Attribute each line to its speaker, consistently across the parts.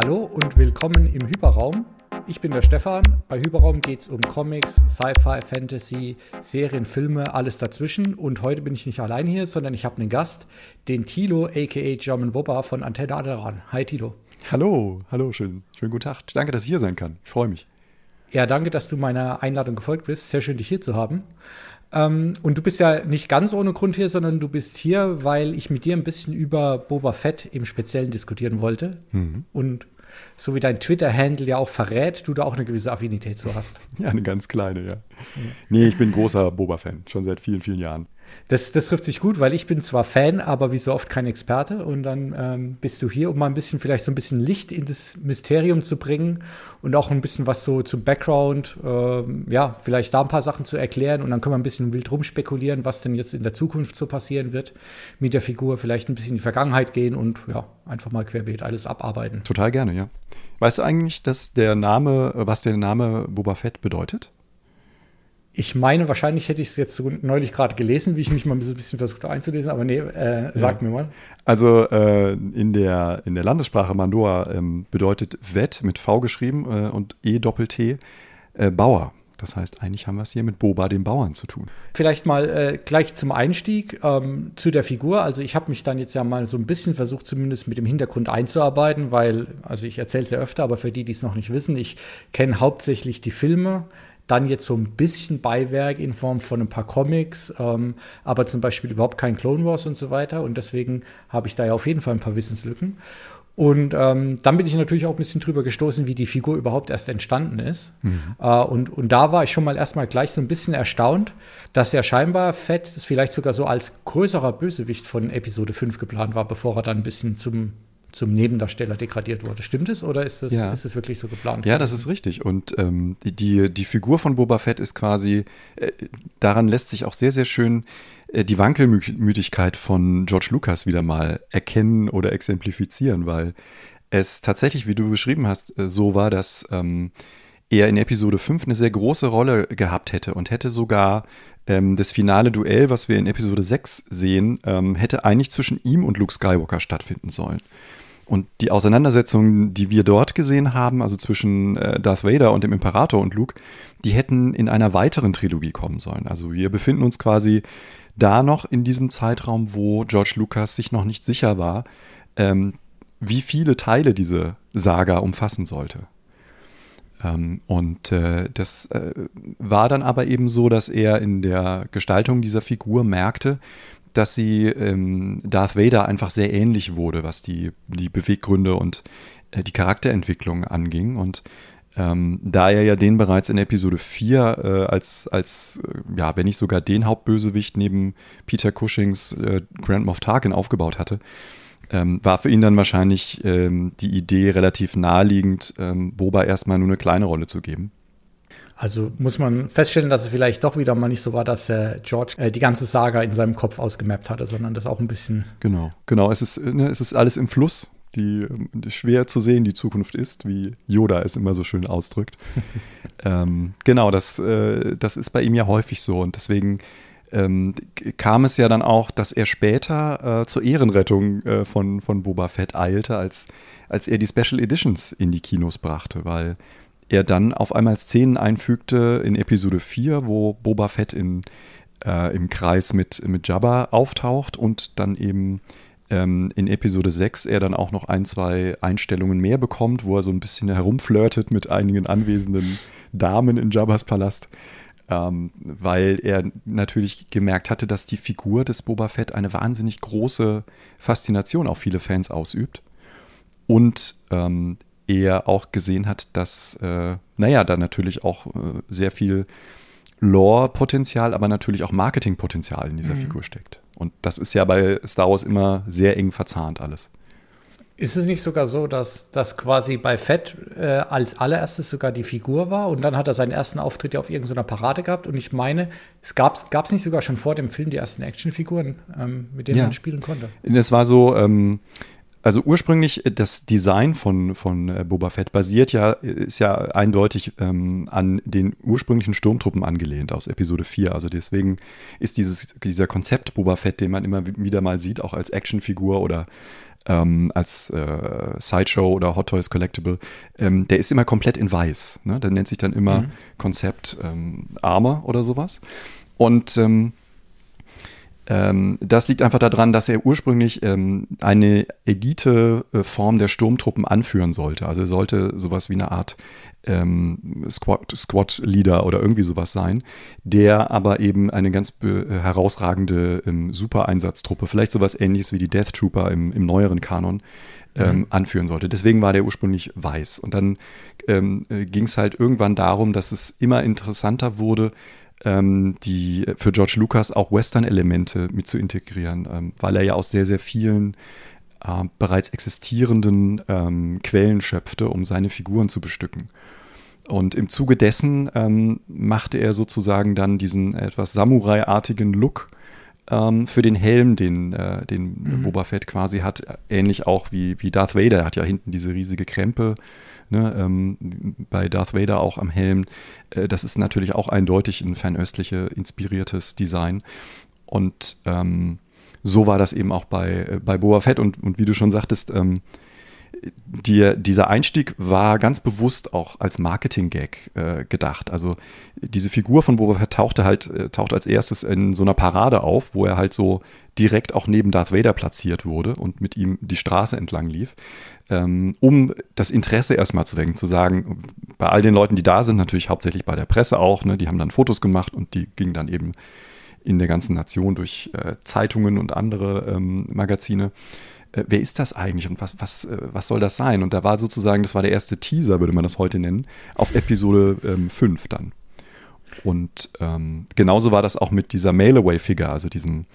Speaker 1: Hallo und willkommen im Hyperraum. Ich bin der Stefan. Bei Hyperraum geht es um Comics, Sci-Fi, Fantasy, Serien, Filme, alles dazwischen. Und heute bin ich nicht allein hier, sondern ich habe einen Gast, den Tilo, aka German Boba von Antenne Aderan. Hi Tilo.
Speaker 2: Hallo, hallo, schön, schönen guten Tag. Danke, dass ich hier sein kann. Ich freue mich.
Speaker 1: Ja, danke, dass du meiner Einladung gefolgt bist. Sehr schön, dich hier zu haben. Ähm, und du bist ja nicht ganz ohne Grund hier, sondern du bist hier, weil ich mit dir ein bisschen über Boba Fett im Speziellen diskutieren wollte. Mhm. Und so wie dein Twitter-Handle ja auch verrät, du da auch eine gewisse Affinität zu hast.
Speaker 2: Ja, eine ganz kleine, ja. Mhm. Nee, ich bin großer Boba-Fan, schon seit vielen, vielen Jahren.
Speaker 1: Das, das trifft sich gut, weil ich bin zwar Fan, aber wie so oft kein Experte. Und dann ähm, bist du hier, um mal ein bisschen, vielleicht so ein bisschen Licht in das Mysterium zu bringen und auch ein bisschen was so zum Background, ähm, ja, vielleicht da ein paar Sachen zu erklären. Und dann können wir ein bisschen wild rumspekulieren, was denn jetzt in der Zukunft so passieren wird mit der Figur. Vielleicht ein bisschen in die Vergangenheit gehen und ja, einfach mal querbeet alles abarbeiten.
Speaker 2: Total gerne, ja. Weißt du eigentlich, dass der Name, was der Name Boba Fett bedeutet?
Speaker 1: Ich meine, wahrscheinlich hätte ich es jetzt so neulich gerade gelesen, wie ich mich mal so ein bisschen versucht einzulesen, aber nee, äh, sag ja. mir mal.
Speaker 2: Also äh, in, der, in der Landessprache Mandoa ähm, bedeutet Wett mit V geschrieben äh, und E Doppel-T äh, Bauer. Das heißt, eigentlich haben wir es hier mit Boba, dem Bauern, zu tun.
Speaker 1: Vielleicht mal äh, gleich zum Einstieg ähm, zu der Figur. Also ich habe mich dann jetzt ja mal so ein bisschen versucht, zumindest mit dem Hintergrund einzuarbeiten, weil, also ich erzähle es ja öfter, aber für die, die es noch nicht wissen, ich kenne hauptsächlich die Filme dann jetzt so ein bisschen Beiwerk in Form von ein paar Comics, ähm, aber zum Beispiel überhaupt kein Clone Wars und so weiter. Und deswegen habe ich da ja auf jeden Fall ein paar Wissenslücken. Und ähm, dann bin ich natürlich auch ein bisschen drüber gestoßen, wie die Figur überhaupt erst entstanden ist. Mhm. Äh, und, und da war ich schon mal erstmal gleich so ein bisschen erstaunt, dass er scheinbar Fett vielleicht sogar so als größerer Bösewicht von Episode 5 geplant war, bevor er dann ein bisschen zum zum Nebendarsteller degradiert wurde. Stimmt es oder ist es, ja. ist wirklich so geplant?
Speaker 2: Ja, das ist richtig. Und ähm, die, die, die, Figur von Boba Fett ist quasi, äh, daran lässt sich auch sehr, sehr schön äh, die Wankelmütigkeit von George Lucas wieder mal erkennen oder exemplifizieren, weil es tatsächlich, wie du beschrieben hast, äh, so war, dass ähm, er in Episode 5 eine sehr große Rolle gehabt hätte und hätte sogar ähm, das finale Duell, was wir in Episode 6 sehen, ähm, hätte eigentlich zwischen ihm und Luke Skywalker stattfinden sollen. Und die Auseinandersetzungen, die wir dort gesehen haben, also zwischen äh, Darth Vader und dem Imperator und Luke, die hätten in einer weiteren Trilogie kommen sollen. Also wir befinden uns quasi da noch in diesem Zeitraum, wo George Lucas sich noch nicht sicher war, ähm, wie viele Teile diese Saga umfassen sollte. Ähm, und äh, das äh, war dann aber eben so, dass er in der Gestaltung dieser Figur merkte, dass sie ähm, Darth Vader einfach sehr ähnlich wurde, was die, die Beweggründe und äh, die Charakterentwicklung anging. Und ähm, da er ja den bereits in Episode 4 äh, als, als äh, ja, wenn nicht sogar den Hauptbösewicht neben Peter Cushings äh, Grand Moff Tarkin aufgebaut hatte, ähm, war für ihn dann wahrscheinlich ähm, die Idee relativ naheliegend, ähm, Boba erstmal nur eine kleine Rolle zu geben.
Speaker 1: Also muss man feststellen, dass es vielleicht doch wieder mal nicht so war, dass äh, George äh, die ganze Saga in seinem Kopf ausgemappt hatte, sondern das auch ein bisschen.
Speaker 2: Genau, genau. Es ist, ne, es ist alles im Fluss, die, die, schwer zu sehen die Zukunft ist, wie Yoda es immer so schön ausdrückt. ähm, genau, das, äh, das ist bei ihm ja häufig so und deswegen ähm, kam es ja dann auch, dass er später äh, zur Ehrenrettung äh, von, von Boba Fett eilte, als, als er die Special Editions in die Kinos brachte, weil er dann auf einmal Szenen einfügte in Episode 4, wo Boba Fett in, äh, im Kreis mit, mit Jabba auftaucht und dann eben ähm, in Episode 6 er dann auch noch ein, zwei Einstellungen mehr bekommt, wo er so ein bisschen herumflirtet mit einigen anwesenden Damen in Jabbas Palast. Ähm, weil er natürlich gemerkt hatte, dass die Figur des Boba Fett eine wahnsinnig große Faszination auf viele Fans ausübt. Und ähm, er auch gesehen hat, dass, äh, naja, da natürlich auch äh, sehr viel Lore-Potenzial, aber natürlich auch Marketing-Potenzial in dieser mhm. Figur steckt. Und das ist ja bei Star Wars immer sehr eng verzahnt alles.
Speaker 1: Ist es nicht sogar so, dass das quasi bei Fett äh, als allererstes sogar die Figur war und dann hat er seinen ersten Auftritt ja auf irgendeiner Parade gehabt und ich meine, es gab es nicht sogar schon vor dem Film die ersten Actionfiguren, ähm, mit denen ja. man spielen konnte?
Speaker 2: Es war so, ähm, also ursprünglich äh, das Design von, von äh, Boba Fett basiert ja, ist ja eindeutig ähm, an den ursprünglichen Sturmtruppen angelehnt aus Episode 4. Also deswegen ist dieses, dieser Konzept Boba Fett, den man immer wieder mal sieht, auch als Actionfigur oder ähm, als äh, Sideshow oder Hot Toys Collectible, ähm, der ist immer komplett in weiß. Ne? Der nennt sich dann immer mhm. Konzept ähm, Armor oder sowas. Und ähm, das liegt einfach daran, dass er ursprünglich ähm, eine Elite-Form der Sturmtruppen anführen sollte. Also er sollte sowas wie eine Art ähm, Squad, Squad Leader oder irgendwie sowas sein, der aber eben eine ganz herausragende ähm, Super-Einsatztruppe, vielleicht sowas ähnliches wie die Death Trooper im, im neueren Kanon, ähm, mhm. anführen sollte. Deswegen war der ursprünglich weiß. Und dann ähm, äh, ging es halt irgendwann darum, dass es immer interessanter wurde, ähm, die für George Lucas auch Western-Elemente mit zu integrieren, ähm, weil er ja aus sehr, sehr vielen äh, bereits existierenden ähm, Quellen schöpfte, um seine Figuren zu bestücken. Und im Zuge dessen ähm, machte er sozusagen dann diesen etwas Samurai-artigen Look ähm, für den Helm, den, äh, den mhm. Boba Fett quasi hat, ähnlich auch wie, wie Darth Vader. Er hat ja hinten diese riesige Krempe ne, ähm, bei Darth Vader auch am Helm. Äh, das ist natürlich auch eindeutig ein fernöstliche inspiriertes Design. Und ähm, so war das eben auch bei, äh, bei Boba Fett. Und, und wie du schon sagtest, ähm, die, dieser Einstieg war ganz bewusst auch als Marketing-Gag äh, gedacht. Also diese Figur von Boba Fett tauchte halt, äh, taucht als erstes in so einer Parade auf, wo er halt so direkt auch neben Darth Vader platziert wurde und mit ihm die Straße entlang lief, um das Interesse erstmal zu wecken, zu sagen, bei all den Leuten, die da sind, natürlich hauptsächlich bei der Presse auch, ne, die haben dann Fotos gemacht und die gingen dann eben in der ganzen Nation durch äh, Zeitungen und andere ähm, Magazine äh, wer ist das eigentlich und was, was, äh, was soll das sein? Und da war sozusagen, das war der erste Teaser, würde man das heute nennen, auf Episode ähm, 5 dann. Und ähm, genauso war das auch mit dieser Mail-Away-Figure, also diesem,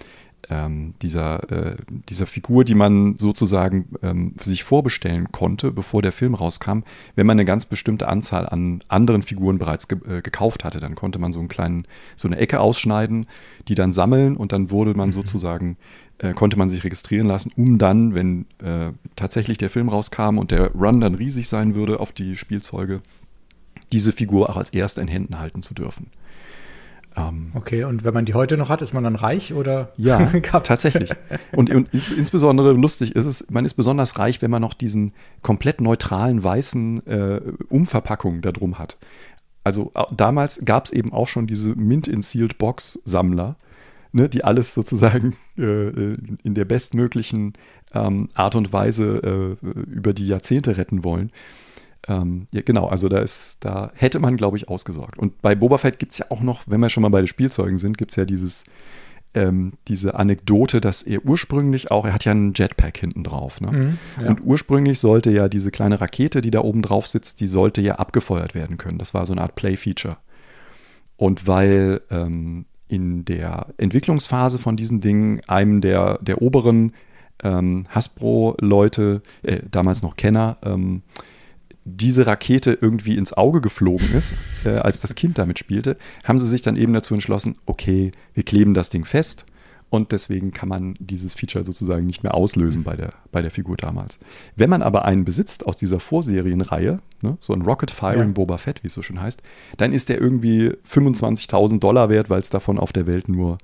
Speaker 2: ähm, dieser, äh, dieser Figur, die man sozusagen ähm, für sich vorbestellen konnte, bevor der Film rauskam, wenn man eine ganz bestimmte Anzahl an anderen Figuren bereits ge äh, gekauft hatte. Dann konnte man so einen kleinen, so eine Ecke ausschneiden, die dann sammeln und dann wurde man mhm. sozusagen, äh, konnte man sich registrieren lassen, um dann, wenn äh, tatsächlich der Film rauskam und der Run dann riesig sein würde auf die Spielzeuge, diese Figur auch als erste in Händen halten zu dürfen.
Speaker 1: Ähm, okay, und wenn man die heute noch hat, ist man dann reich oder?
Speaker 2: Ja, tatsächlich. Und, und, insbesondere lustig ist es, man ist besonders reich, wenn man noch diesen komplett neutralen weißen äh, Umverpackung da drum hat. Also damals gab es eben auch schon diese Mint-in-Sealed Box-Sammler, ne, die alles sozusagen äh, in der bestmöglichen ähm, Art und Weise äh, über die Jahrzehnte retten wollen. Ähm, ja, genau, also da ist, da hätte man, glaube ich, ausgesorgt. Und bei Boba Fett gibt es ja auch noch, wenn wir schon mal bei den Spielzeugen sind, gibt es ja dieses, ähm, diese Anekdote, dass er ursprünglich auch, er hat ja einen Jetpack hinten drauf. Ne? Mhm, ja. Und ursprünglich sollte ja diese kleine Rakete, die da oben drauf sitzt, die sollte ja abgefeuert werden können. Das war so eine Art Play-Feature. Und weil ähm, in der Entwicklungsphase von diesen Dingen einem der, der oberen ähm, Hasbro-Leute, äh, damals noch Kenner, ähm, diese Rakete irgendwie ins Auge geflogen ist, äh, als das Kind damit spielte, haben sie sich dann eben dazu entschlossen, okay, wir kleben das Ding fest und deswegen kann man dieses Feature sozusagen nicht mehr auslösen bei der, bei der Figur damals. Wenn man aber einen besitzt aus dieser Vorserienreihe, ne, so ein Rocket Firing ja. Boba Fett, wie es so schön heißt, dann ist der irgendwie 25.000 Dollar wert, weil es davon auf der Welt nur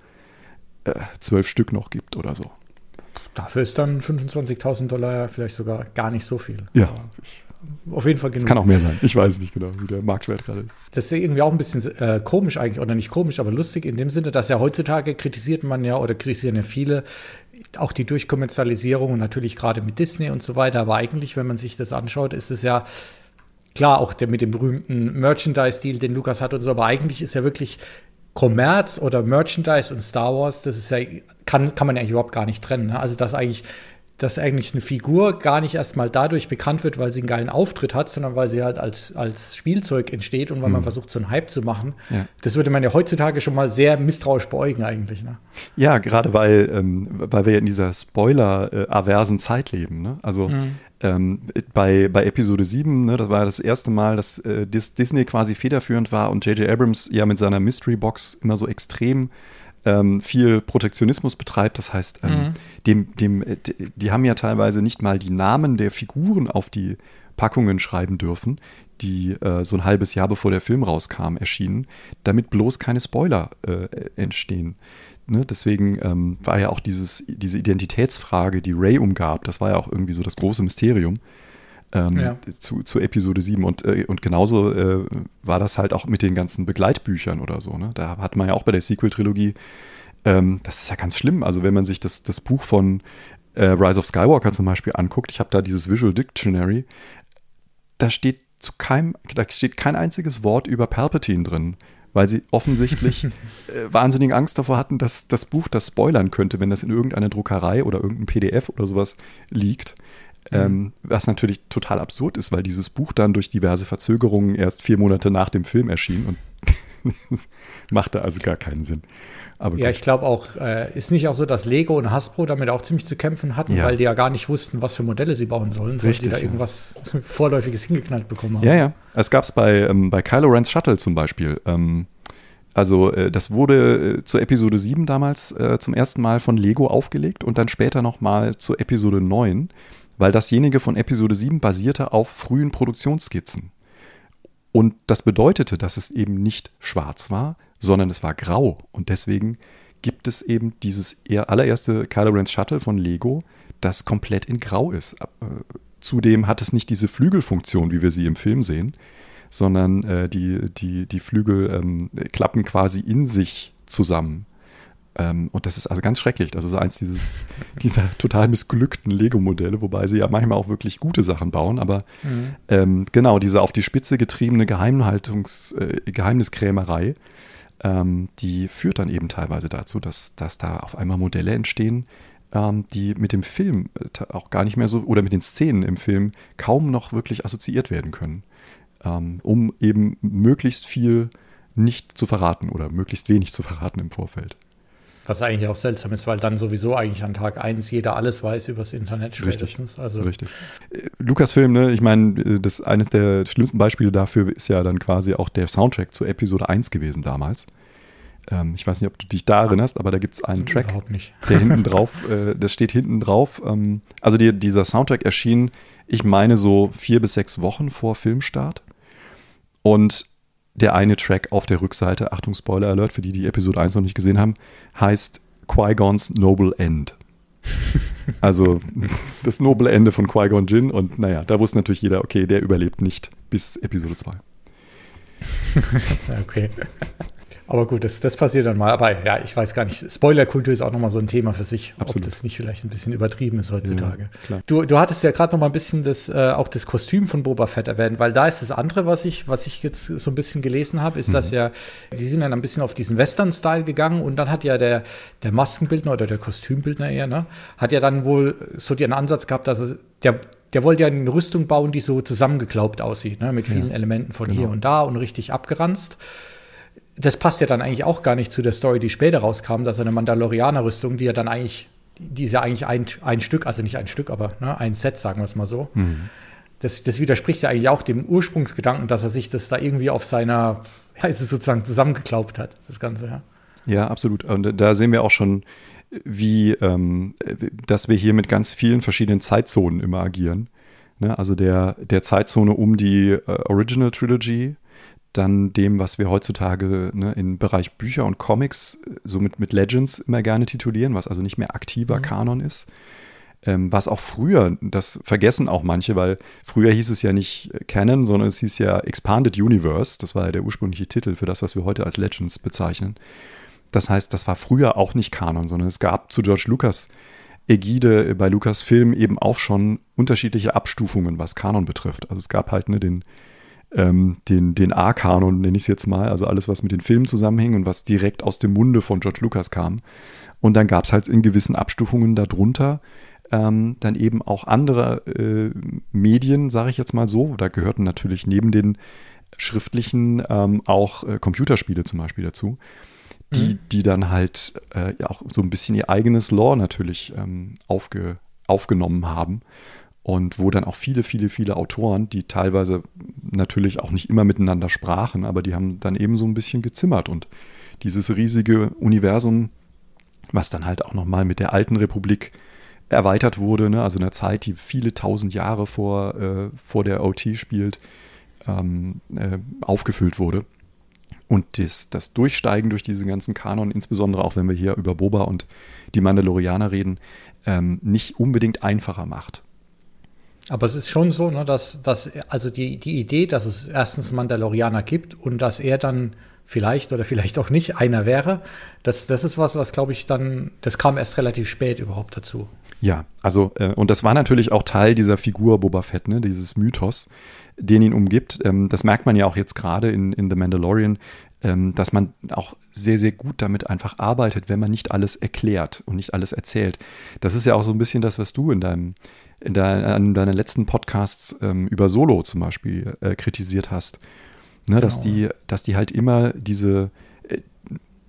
Speaker 2: äh, zwölf äh, Stück noch gibt oder so.
Speaker 1: Dafür ist dann 25.000 Dollar vielleicht sogar gar nicht so viel.
Speaker 2: Ja.
Speaker 1: Auf jeden Fall genug.
Speaker 2: Es kann auch mehr sein. Ich weiß es nicht genau, wie der Marktwert gerade ist.
Speaker 1: Das ist irgendwie auch ein bisschen äh, komisch eigentlich, oder nicht komisch, aber lustig in dem Sinne, dass ja heutzutage kritisiert man ja oder kritisieren ja viele auch die Durchkommerzialisierung und natürlich gerade mit Disney und so weiter. Aber eigentlich, wenn man sich das anschaut, ist es ja klar auch der mit dem berühmten Merchandise-Deal, den Lukas hat und so, aber eigentlich ist ja wirklich Kommerz oder Merchandise und Star Wars, das ist ja, kann, kann man ja überhaupt gar nicht trennen. Ne? Also, dass eigentlich dass eigentlich eine Figur gar nicht erstmal dadurch bekannt wird, weil sie einen geilen Auftritt hat, sondern weil sie halt als, als Spielzeug entsteht und weil mhm. man versucht, so einen Hype zu machen. Ja. Das würde man ja heutzutage schon mal sehr misstrauisch beäugen eigentlich. Ne?
Speaker 2: Ja, gerade weil, ähm, weil wir in dieser Spoiler-aversen Zeit leben. Ne? Also mhm. ähm, bei, bei Episode 7, ne, das war das erste Mal, dass äh, Disney quasi federführend war und J.J. Abrams ja mit seiner Mystery Box immer so extrem ähm, viel Protektionismus betreibt. Das heißt, ähm, mhm. dem, dem, äh, die haben ja teilweise nicht mal die Namen der Figuren auf die Packungen schreiben dürfen, die äh, so ein halbes Jahr bevor der Film rauskam erschienen, damit bloß keine Spoiler äh, entstehen. ne, deswegen ähm, war ja auch dieses, diese Identitätsfrage, die Ray umgab, das war ja auch irgendwie so das große Mysterium ähm, ja. zu, zu Episode 7. Und, äh, und genauso äh, war das halt auch mit den ganzen Begleitbüchern oder so. Ne? Da hat man ja auch bei der Sequel-Trilogie, ähm, das ist ja ganz schlimm. Also wenn man sich das, das Buch von äh, Rise of Skywalker zum Beispiel anguckt, ich habe da dieses Visual Dictionary, da steht zu keinem, da steht kein einziges Wort über Palpatine drin weil sie offensichtlich äh, wahnsinnige Angst davor hatten, dass das Buch das spoilern könnte, wenn das in irgendeiner Druckerei oder irgendein PDF oder sowas liegt. Mhm. Ähm, was natürlich total absurd ist, weil dieses Buch dann durch diverse Verzögerungen erst vier Monate nach dem Film erschien und machte also gar keinen Sinn.
Speaker 1: Aber ja, ich glaube auch, äh, ist nicht auch so, dass Lego und Hasbro damit auch ziemlich zu kämpfen hatten, ja. weil die ja gar nicht wussten, was für Modelle sie bauen sollen, weil sie da irgendwas ja. Vorläufiges hingeknallt bekommen haben.
Speaker 2: Ja, ja. Es gab es bei, ähm, bei Kylo Ren's Shuttle zum Beispiel. Ähm, also äh, das wurde äh, zur Episode 7 damals äh, zum ersten Mal von Lego aufgelegt und dann später nochmal zur Episode 9 weil dasjenige von Episode 7 basierte auf frühen Produktionsskizzen. Und das bedeutete, dass es eben nicht schwarz war, sondern es war grau. Und deswegen gibt es eben dieses allererste Kylo Ren's Shuttle von Lego, das komplett in grau ist. Äh, zudem hat es nicht diese Flügelfunktion, wie wir sie im Film sehen, sondern äh, die, die, die Flügel ähm, klappen quasi in sich zusammen. Ähm, und das ist also ganz schrecklich. Das ist eins dieses, dieser total missglückten Lego-Modelle, wobei sie ja manchmal auch wirklich gute Sachen bauen. Aber mhm. ähm, genau, diese auf die Spitze getriebene Geheimhaltungs-, äh, Geheimniskrämerei, ähm, die führt dann eben teilweise dazu, dass, dass da auf einmal Modelle entstehen, ähm, die mit dem Film äh, auch gar nicht mehr so, oder mit den Szenen im Film kaum noch wirklich assoziiert werden können. Ähm, um eben möglichst viel nicht zu verraten oder möglichst wenig zu verraten im Vorfeld.
Speaker 1: Was eigentlich auch seltsam ist, weil dann sowieso eigentlich an Tag 1 jeder alles weiß übers Internet
Speaker 2: spätestens. Richtig. Also. Richtig. Äh, Lukas-Film, ne, ich meine, äh, das eines der schlimmsten Beispiele dafür ist ja dann quasi auch der Soundtrack zu Episode 1 gewesen damals. Ähm, ich weiß nicht, ob du dich da erinnerst, aber da gibt es einen Track,
Speaker 1: Überhaupt nicht.
Speaker 2: der hinten drauf, äh, das steht hinten drauf. Ähm, also die, dieser Soundtrack erschien, ich meine, so vier bis sechs Wochen vor Filmstart. Und der eine Track auf der Rückseite, Achtung Spoiler Alert, für die, die Episode 1 noch nicht gesehen haben, heißt Qui-Gons Noble End. also das noble Ende von Qui-Gon Jinn und naja, da wusste natürlich jeder, okay, der überlebt nicht bis Episode 2.
Speaker 1: okay. Aber gut, das, das passiert dann mal. Aber ja, ich weiß gar nicht. Spoilerkultur ist auch nochmal so ein Thema für sich, Absolut. ob das nicht vielleicht ein bisschen übertrieben ist heutzutage. Ja, du, du hattest ja gerade noch mal ein bisschen das, äh, auch das Kostüm von Boba Fett erwähnt, weil da ist das andere, was ich, was ich jetzt so ein bisschen gelesen habe, ist, mhm. dass ja, die sind dann ein bisschen auf diesen Western-Style gegangen und dann hat ja der, der Maskenbildner oder der Kostümbildner eher, ne, hat ja dann wohl so den Ansatz gehabt, dass er, der, der wollte ja eine Rüstung bauen, die so zusammengeklaubt aussieht, ne, mit vielen ja, Elementen von genau. hier und da und richtig abgeranzt das passt ja dann eigentlich auch gar nicht zu der Story, die später rauskam, dass eine Mandalorianer-Rüstung, die ja dann eigentlich, die ist ja eigentlich ein, ein Stück, also nicht ein Stück, aber ne, ein Set, sagen wir es mal so. Mhm. Das, das widerspricht ja eigentlich auch dem Ursprungsgedanken, dass er sich das da irgendwie auf seiner Weise sozusagen zusammengeklaubt hat, das Ganze, ja.
Speaker 2: Ja, absolut. Und da sehen wir auch schon, wie, ähm, dass wir hier mit ganz vielen verschiedenen Zeitzonen immer agieren. Ne? Also der, der Zeitzone um die äh, Original Trilogy, dann dem, was wir heutzutage ne, im Bereich Bücher und Comics so mit, mit Legends immer gerne titulieren, was also nicht mehr aktiver mhm. Kanon ist. Ähm, was auch früher, das vergessen auch manche, weil früher hieß es ja nicht Canon, sondern es hieß ja Expanded Universe. Das war ja der ursprüngliche Titel für das, was wir heute als Legends bezeichnen. Das heißt, das war früher auch nicht Kanon, sondern es gab zu George Lucas Ägide bei Lucasfilm eben auch schon unterschiedliche Abstufungen, was Kanon betrifft. Also es gab halt ne, den, ähm, den, den A-Kanon, nenne ich es jetzt mal, also alles, was mit den Filmen zusammenhing und was direkt aus dem Munde von George Lucas kam. Und dann gab es halt in gewissen Abstufungen darunter ähm, dann eben auch andere äh, Medien, sage ich jetzt mal so. Da gehörten natürlich neben den schriftlichen ähm, auch äh, Computerspiele zum Beispiel dazu, die, mhm. die dann halt äh, ja auch so ein bisschen ihr eigenes Lore natürlich ähm, aufge, aufgenommen haben und wo dann auch viele, viele, viele Autoren, die teilweise natürlich auch nicht immer miteinander sprachen, aber die haben dann eben so ein bisschen gezimmert und dieses riesige Universum, was dann halt auch nochmal mit der alten Republik erweitert wurde, ne? also einer Zeit, die viele tausend Jahre vor, äh, vor der OT spielt, ähm, äh, aufgefüllt wurde. und das, das Durchsteigen durch diese ganzen Kanon, insbesondere auch wenn wir hier über Boba und die Mandalorianer reden, ähm, nicht unbedingt einfacher macht.
Speaker 1: Aber es ist schon so, ne, dass, dass also die, die Idee, dass es erstens Mandalorianer gibt und dass er dann vielleicht oder vielleicht auch nicht einer wäre, das, das ist was, was glaube ich dann, das kam erst relativ spät überhaupt dazu.
Speaker 2: Ja, also, äh, und das war natürlich auch Teil dieser Figur Boba Fett, ne, dieses Mythos, den ihn umgibt. Ähm, das merkt man ja auch jetzt gerade in, in The Mandalorian, dass man auch sehr, sehr gut damit einfach arbeitet, wenn man nicht alles erklärt und nicht alles erzählt. Das ist ja auch so ein bisschen das, was du in deinem in deiner, deiner letzten Podcasts ähm, über Solo zum Beispiel äh, kritisiert hast. Ne, genau. dass, die, dass die halt immer diese, äh,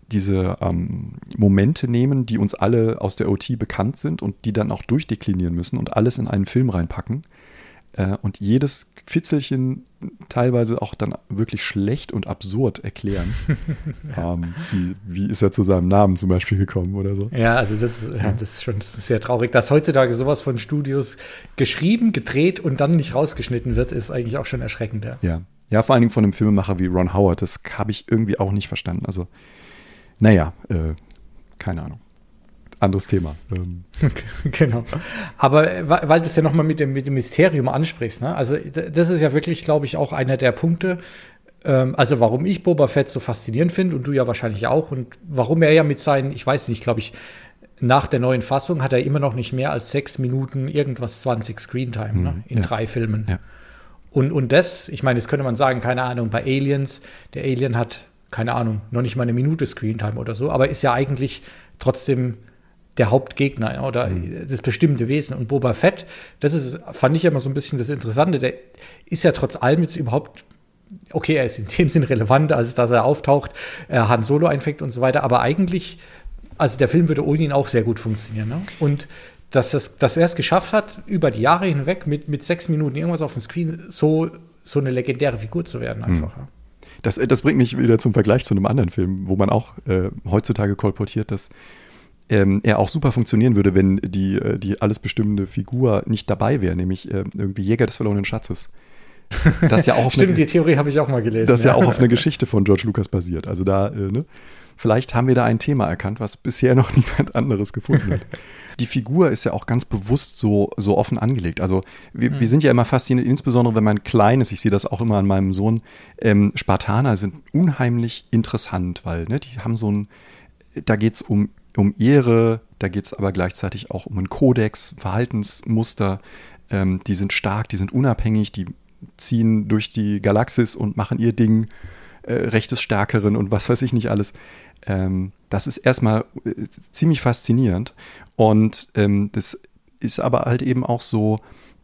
Speaker 2: diese ähm, Momente nehmen, die uns alle aus der OT bekannt sind und die dann auch durchdeklinieren müssen und alles in einen Film reinpacken. Äh, und jedes Fitzelchen teilweise auch dann wirklich schlecht und absurd erklären. ähm, wie, wie, ist er zu seinem Namen zum Beispiel gekommen oder so?
Speaker 1: Ja, also das, ja, das ist schon sehr traurig. Dass heutzutage sowas von Studios geschrieben, gedreht und dann nicht rausgeschnitten wird, ist eigentlich auch schon erschreckend.
Speaker 2: Ja, ja, ja vor allen Dingen von einem Filmemacher wie Ron Howard. Das habe ich irgendwie auch nicht verstanden. Also, naja, äh, keine Ahnung anderes Thema. Ähm.
Speaker 1: genau. Aber äh, weil du es ja nochmal mit dem, mit dem Mysterium ansprichst, ne? also das ist ja wirklich, glaube ich, auch einer der Punkte, ähm, also warum ich Boba Fett so faszinierend finde und du ja wahrscheinlich auch und warum er ja mit seinen, ich weiß nicht, glaube ich, nach der neuen Fassung hat er immer noch nicht mehr als sechs Minuten irgendwas 20 Screentime mhm, ne? in ja. drei Filmen. Ja. Und, und das, ich meine, das könnte man sagen, keine Ahnung, bei Aliens, der Alien hat, keine Ahnung, noch nicht mal eine Minute Screentime oder so, aber ist ja eigentlich trotzdem der Hauptgegner oder mhm. das bestimmte Wesen. Und Boba Fett, das ist, fand ich immer so ein bisschen das Interessante, der ist ja trotz allem jetzt überhaupt, okay, er ist in dem Sinn relevant, als dass er auftaucht, er Han Solo einfängt und so weiter, aber eigentlich, also der Film würde ohne ihn auch sehr gut funktionieren. Ne? Und dass, das, dass er es geschafft hat, über die Jahre hinweg mit, mit sechs Minuten irgendwas auf dem Screen so, so eine legendäre Figur zu werden, einfach. Mhm.
Speaker 2: Das, das bringt mich wieder zum Vergleich zu einem anderen Film, wo man auch äh, heutzutage kolportiert, dass ähm, er auch super funktionieren würde, wenn die, äh, die alles bestimmende Figur nicht dabei wäre, nämlich äh, irgendwie Jäger des verlorenen Schatzes.
Speaker 1: Das ja auch Stimmt, eine, die Theorie habe ich auch mal gelesen.
Speaker 2: Das ja, ja auch auf eine Geschichte von George Lucas basiert. Also da, äh, ne? Vielleicht haben wir da ein Thema erkannt, was bisher noch niemand anderes gefunden hat. die Figur ist ja auch ganz bewusst so, so offen angelegt. Also wir, mhm. wir sind ja immer fasziniert, insbesondere wenn man klein ist, ich sehe das auch immer an meinem Sohn, ähm, Spartaner sind unheimlich interessant, weil ne, die haben so ein, da geht es um um Ehre, da geht es aber gleichzeitig auch um einen Kodex, Verhaltensmuster. Ähm, die sind stark, die sind unabhängig, die ziehen durch die Galaxis und machen ihr Ding, äh, Recht des Stärkeren und was weiß ich nicht alles. Ähm, das ist erstmal äh, ziemlich faszinierend. Und ähm, das ist aber halt eben auch so,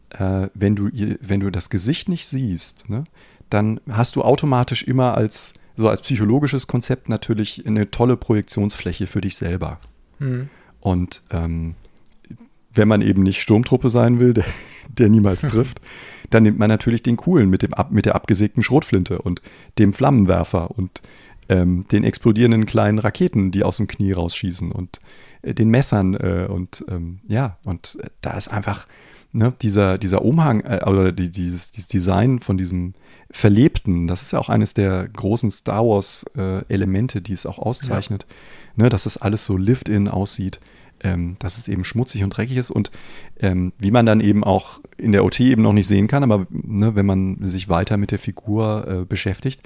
Speaker 2: äh, wenn, du, wenn du das Gesicht nicht siehst, ne, dann hast du automatisch immer als so als psychologisches Konzept natürlich eine tolle Projektionsfläche für dich selber. Mhm. Und ähm, wenn man eben nicht Sturmtruppe sein will, der, der niemals trifft, dann nimmt man natürlich den coolen mit, dem, mit der abgesägten Schrotflinte und dem Flammenwerfer und ähm, den explodierenden kleinen Raketen, die aus dem Knie rausschießen und äh, den Messern äh, und ähm, ja, und äh, da ist einfach ne, dieser, dieser Umhang äh, oder die, dieses, dieses Design von diesem Verlebten, das ist ja auch eines der großen Star Wars-Elemente, äh, die es auch auszeichnet, ja. ne, dass das alles so lived-in aussieht, ähm, dass es eben schmutzig und dreckig ist und ähm, wie man dann eben auch in der OT eben noch nicht sehen kann, aber ne, wenn man sich weiter mit der Figur äh, beschäftigt,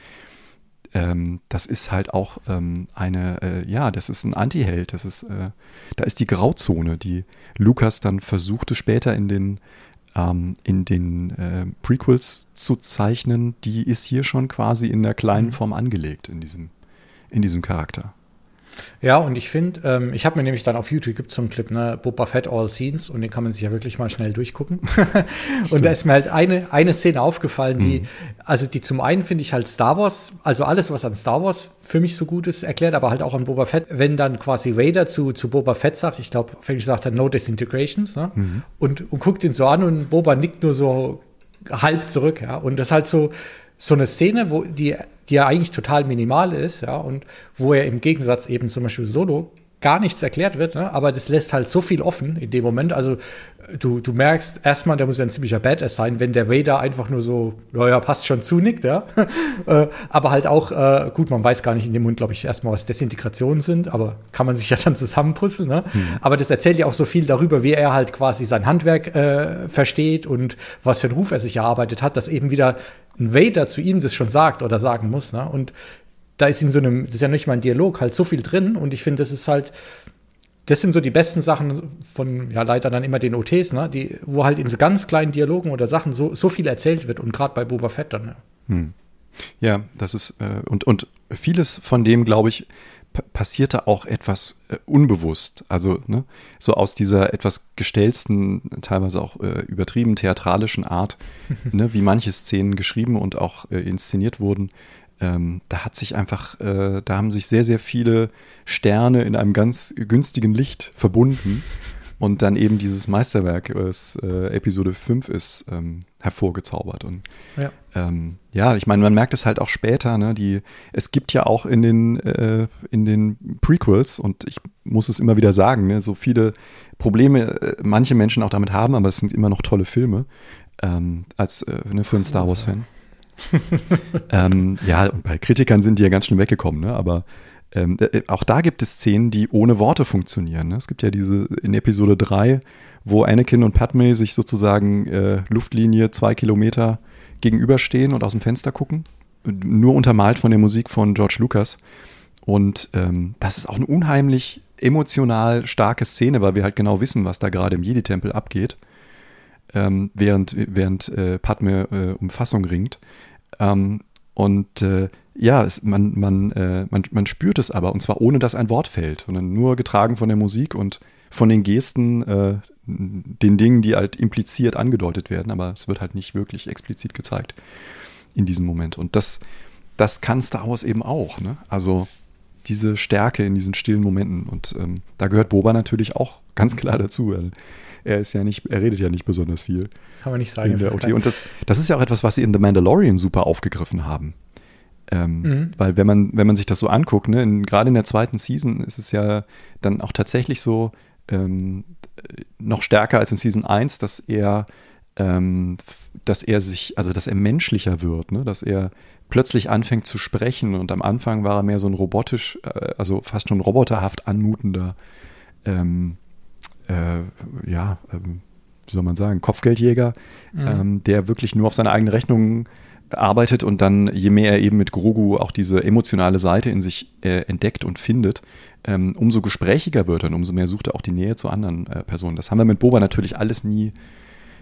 Speaker 2: ähm, das ist halt auch ähm, eine, äh, ja, das ist ein Anti-Held, das ist, äh, da ist die Grauzone, die Lukas dann versuchte später in den ähm, in den äh, Prequels zu zeichnen, die ist hier schon quasi in der kleinen mhm. Form angelegt in diesem, in diesem Charakter.
Speaker 1: Ja, und ich finde, ähm, ich habe mir nämlich dann auf YouTube gibt so einen Clip, ne, Boba Fett All Scenes, und den kann man sich ja wirklich mal schnell durchgucken. und da ist mir halt eine, eine Szene aufgefallen, die, mhm. also die zum einen finde ich halt Star Wars, also alles, was an Star Wars für mich so gut ist, erklärt, aber halt auch an Boba Fett, wenn dann quasi Vader zu, zu Boba Fett sagt, ich glaube, Felix sagt dann No Disintegrations, ne? Mhm. Und, und guckt ihn so an und Boba nickt nur so halb zurück, ja. Und das ist halt so, so eine Szene, wo die, die ja eigentlich total minimal ist, ja, und wo er im Gegensatz eben zum Beispiel Solo gar nichts erklärt wird, ne? aber das lässt halt so viel offen in dem Moment. Also du, du merkst erstmal, der muss ja ein ziemlicher Badass sein, wenn der Vader einfach nur so, ja, ja, passt schon zu, nickt, ja. Äh, aber halt auch, äh, gut, man weiß gar nicht in dem Mund, glaube ich, erstmal, was Desintegrationen sind, aber kann man sich ja dann zusammenpuzzeln, ne? Mhm. Aber das erzählt ja auch so viel darüber, wie er halt quasi sein Handwerk äh, versteht und was für einen Ruf er sich erarbeitet hat, dass eben wieder ein Vader zu ihm das schon sagt oder sagen muss, ne? Und da ist in so einem, das ist ja nicht mal ein Dialog, halt so viel drin und ich finde, das ist halt, das sind so die besten Sachen von, ja, leider dann immer den OTs, ne, die, wo halt in so ganz kleinen Dialogen oder Sachen so, so viel erzählt wird und gerade bei Boba Fett dann,
Speaker 2: ja. Hm. Ja, das ist, äh, und, und vieles von dem, glaube ich, passierte auch etwas äh, unbewusst. Also, ne, so aus dieser etwas gestellsten, teilweise auch äh, übertrieben theatralischen Art, ne, wie manche Szenen geschrieben und auch äh, inszeniert wurden, ähm, da hat sich einfach, äh, da haben sich sehr, sehr viele Sterne in einem ganz günstigen Licht verbunden und dann eben dieses Meisterwerk, was äh, Episode 5 ist, ähm, hervorgezaubert. Und ja, ähm, ja ich meine, man merkt es halt auch später, ne, die, es gibt ja auch in den, äh, in den Prequels, und ich muss es immer wieder sagen, ne, so viele Probleme äh, manche Menschen auch damit haben, aber es sind immer noch tolle Filme, ähm, als äh, ne, für einen Star Wars-Fan. ähm, ja, und bei Kritikern sind die ja ganz schön weggekommen, ne? aber ähm, äh, auch da gibt es Szenen, die ohne Worte funktionieren. Ne? Es gibt ja diese in Episode 3, wo Anakin und Padme sich sozusagen äh, Luftlinie zwei Kilometer gegenüberstehen und aus dem Fenster gucken. Nur untermalt von der Musik von George Lucas. Und ähm, das ist auch eine unheimlich emotional starke Szene, weil wir halt genau wissen, was da gerade im Jedi-Tempel abgeht, ähm, während, während äh, Padme äh, um Fassung ringt. Ähm, und äh, ja, es, man, man, äh, man, man spürt es aber, und zwar ohne, dass ein Wort fällt, sondern nur getragen von der Musik und von den Gesten, äh, den Dingen, die halt impliziert angedeutet werden, aber es wird halt nicht wirklich explizit gezeigt in diesem Moment. Und das, das kann Star Wars eben auch. Ne? Also diese Stärke in diesen stillen Momenten. Und ähm, da gehört Boba natürlich auch ganz klar dazu. Weil er ist ja nicht, er redet ja nicht besonders viel.
Speaker 1: Kann man nicht sagen.
Speaker 2: In der OT. Und das, das ist ja auch etwas, was sie in The Mandalorian super aufgegriffen haben. Ähm, mhm. Weil wenn man, wenn man sich das so anguckt, ne, gerade in der zweiten Season ist es ja dann auch tatsächlich so ähm, noch stärker als in Season 1, dass er, ähm, dass er sich, also dass er menschlicher wird, ne, dass er plötzlich anfängt zu sprechen und am Anfang war er mehr so ein robotisch, äh, also fast schon roboterhaft anmutender ähm, äh, ja, ähm, wie soll man sagen, Kopfgeldjäger, mhm. ähm, der wirklich nur auf seine eigene Rechnung arbeitet und dann, je mehr er eben mit Grogu auch diese emotionale Seite in sich äh, entdeckt und findet, ähm, umso gesprächiger wird er und umso mehr sucht er auch die Nähe zu anderen äh, Personen. Das haben wir mit Boba natürlich alles nie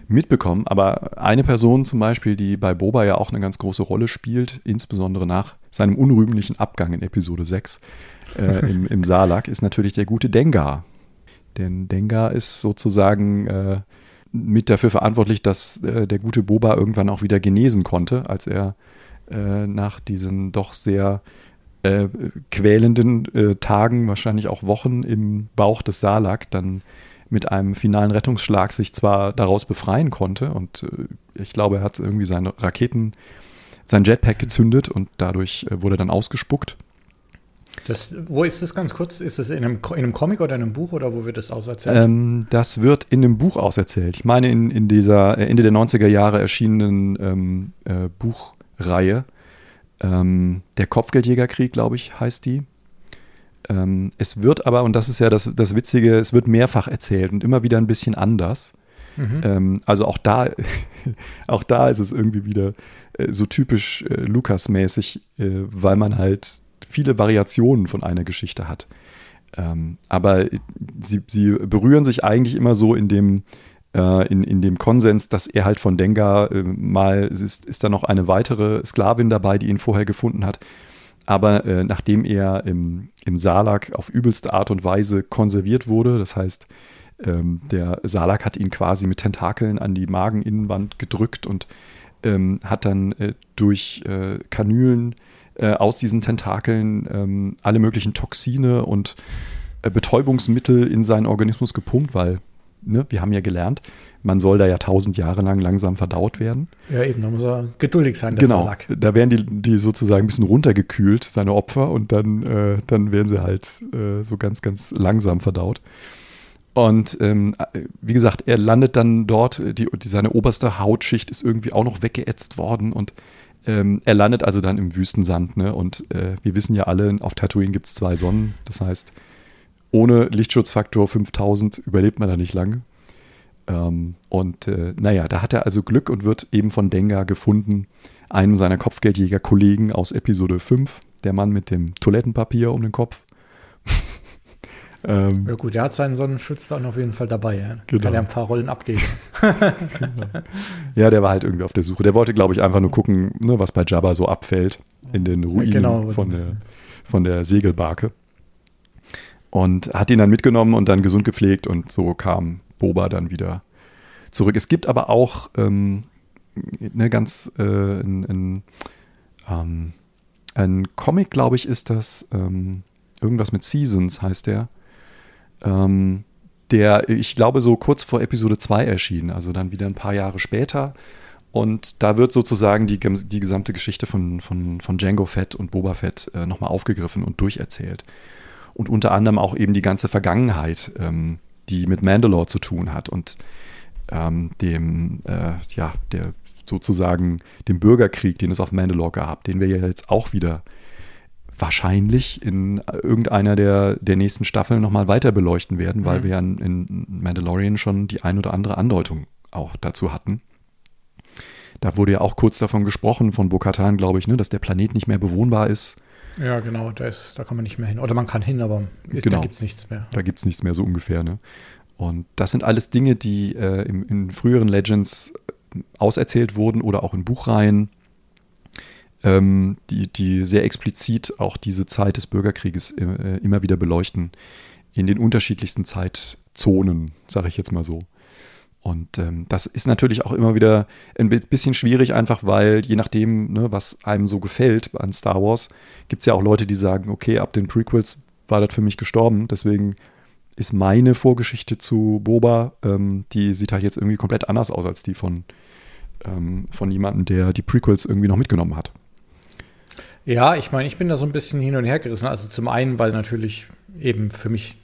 Speaker 2: mitbekommen, aber eine Person zum Beispiel, die bei Boba ja auch eine ganz große Rolle spielt, insbesondere nach seinem unrühmlichen Abgang in Episode 6 äh, im, im Salak, ist natürlich der gute Dengar. Denn Dengar ist sozusagen äh, mit dafür verantwortlich, dass äh, der gute Boba irgendwann auch wieder genesen konnte, als er äh, nach diesen doch sehr äh, quälenden äh, Tagen, wahrscheinlich auch Wochen im Bauch des Salak, dann mit einem finalen Rettungsschlag sich zwar daraus befreien konnte und äh, ich glaube, er hat irgendwie seine Raketen, sein Jetpack gezündet und dadurch wurde dann ausgespuckt
Speaker 1: das, wo ist das ganz kurz? Ist es in einem, in einem Comic oder in einem Buch oder wo wird das auserzählt?
Speaker 2: Ähm, das wird in einem Buch auserzählt. Ich meine, in, in dieser äh, Ende der 90er Jahre erschienenen ähm, äh, Buchreihe. Ähm, der Kopfgeldjägerkrieg, glaube ich, heißt die. Ähm, es wird aber, und das ist ja das, das Witzige, es wird mehrfach erzählt und immer wieder ein bisschen anders. Mhm. Ähm, also auch da, auch da ist es irgendwie wieder äh, so typisch äh, Lukas-mäßig, äh, weil man halt viele Variationen von einer Geschichte hat. Ähm, aber sie, sie berühren sich eigentlich immer so in dem, äh, in, in dem Konsens, dass er halt von Dengar äh, mal, ist, ist da noch eine weitere Sklavin dabei, die ihn vorher gefunden hat. Aber äh, nachdem er im, im Salak auf übelste Art und Weise konserviert wurde, das heißt, ähm, der Salak hat ihn quasi mit Tentakeln an die Mageninnenwand gedrückt und ähm, hat dann äh, durch äh, Kanülen äh, aus diesen Tentakeln ähm, alle möglichen Toxine und äh, Betäubungsmittel in seinen Organismus gepumpt, weil ne, wir haben ja gelernt, man soll da ja tausend Jahre lang langsam verdaut werden.
Speaker 1: Ja, eben, da muss er geduldig sein.
Speaker 2: Genau, da werden die, die sozusagen ein bisschen runtergekühlt, seine Opfer, und dann, äh, dann werden sie halt äh, so ganz, ganz langsam verdaut. Und ähm, wie gesagt, er landet dann dort, die, die, seine oberste Hautschicht ist irgendwie auch noch weggeätzt worden und ähm, er landet also dann im Wüstensand. Ne? Und äh, wir wissen ja alle, auf Tatooine gibt es zwei Sonnen. Das heißt, ohne Lichtschutzfaktor 5000 überlebt man da nicht lange. Ähm, und äh, naja, da hat er also Glück und wird eben von Dengar gefunden, einem seiner Kopfgeldjäger-Kollegen aus Episode 5, der Mann mit dem Toilettenpapier um den Kopf.
Speaker 1: Ähm, ja gut, er hat seinen Sonnenschutz dann auf jeden Fall dabei. Ja. Genau. Kann er ein paar Rollen abgeben.
Speaker 2: ja, der war halt irgendwie auf der Suche. Der wollte, glaube ich, einfach nur gucken, ne, was bei Jabba so abfällt in den Ruinen genau. von, der, von der Segelbarke. Und hat ihn dann mitgenommen und dann gesund gepflegt und so kam Boba dann wieder zurück. Es gibt aber auch ähm, eine ganz äh, ein, ein, ähm, ein Comic, glaube ich, ist das. Ähm, irgendwas mit Seasons heißt der ähm, der, ich glaube, so kurz vor Episode 2 erschien, also dann wieder ein paar Jahre später. Und da wird sozusagen die, die gesamte Geschichte von, von, von Django Fett und Boba Fett äh, nochmal aufgegriffen und durcherzählt. Und unter anderem auch eben die ganze Vergangenheit, ähm, die mit Mandalore zu tun hat und ähm, dem, äh, ja, der sozusagen dem Bürgerkrieg, den es auf Mandalore gab, den wir ja jetzt auch wieder äh, wahrscheinlich in irgendeiner der, der nächsten Staffeln nochmal weiter beleuchten werden, weil mhm. wir ja in, in Mandalorian schon die ein oder andere Andeutung auch dazu hatten. Da wurde ja auch kurz davon gesprochen, von Bokatan, glaube ich, ne, dass der Planet nicht mehr bewohnbar ist.
Speaker 1: Ja, genau, da, ist, da kann man nicht mehr hin. Oder man kann hin, aber ist, genau. da gibt es nichts mehr.
Speaker 2: Da gibt es nichts mehr, so ungefähr. Ne? Und das sind alles Dinge, die äh, im, in früheren Legends auserzählt wurden oder auch in Buchreihen ähm, die, die sehr explizit auch diese Zeit des Bürgerkrieges äh, immer wieder beleuchten, in den unterschiedlichsten Zeitzonen, sage ich jetzt mal so. Und ähm, das ist natürlich auch immer wieder ein bisschen schwierig, einfach weil je nachdem, ne, was einem so gefällt an Star Wars, gibt es ja auch Leute, die sagen, okay, ab den Prequels war das für mich gestorben, deswegen ist meine Vorgeschichte zu Boba, ähm, die sieht halt jetzt irgendwie komplett anders aus als die von, ähm, von jemandem, der die Prequels irgendwie noch mitgenommen hat.
Speaker 1: Ja, ich meine, ich bin da so ein bisschen hin und her gerissen. Also zum einen, weil natürlich eben für mich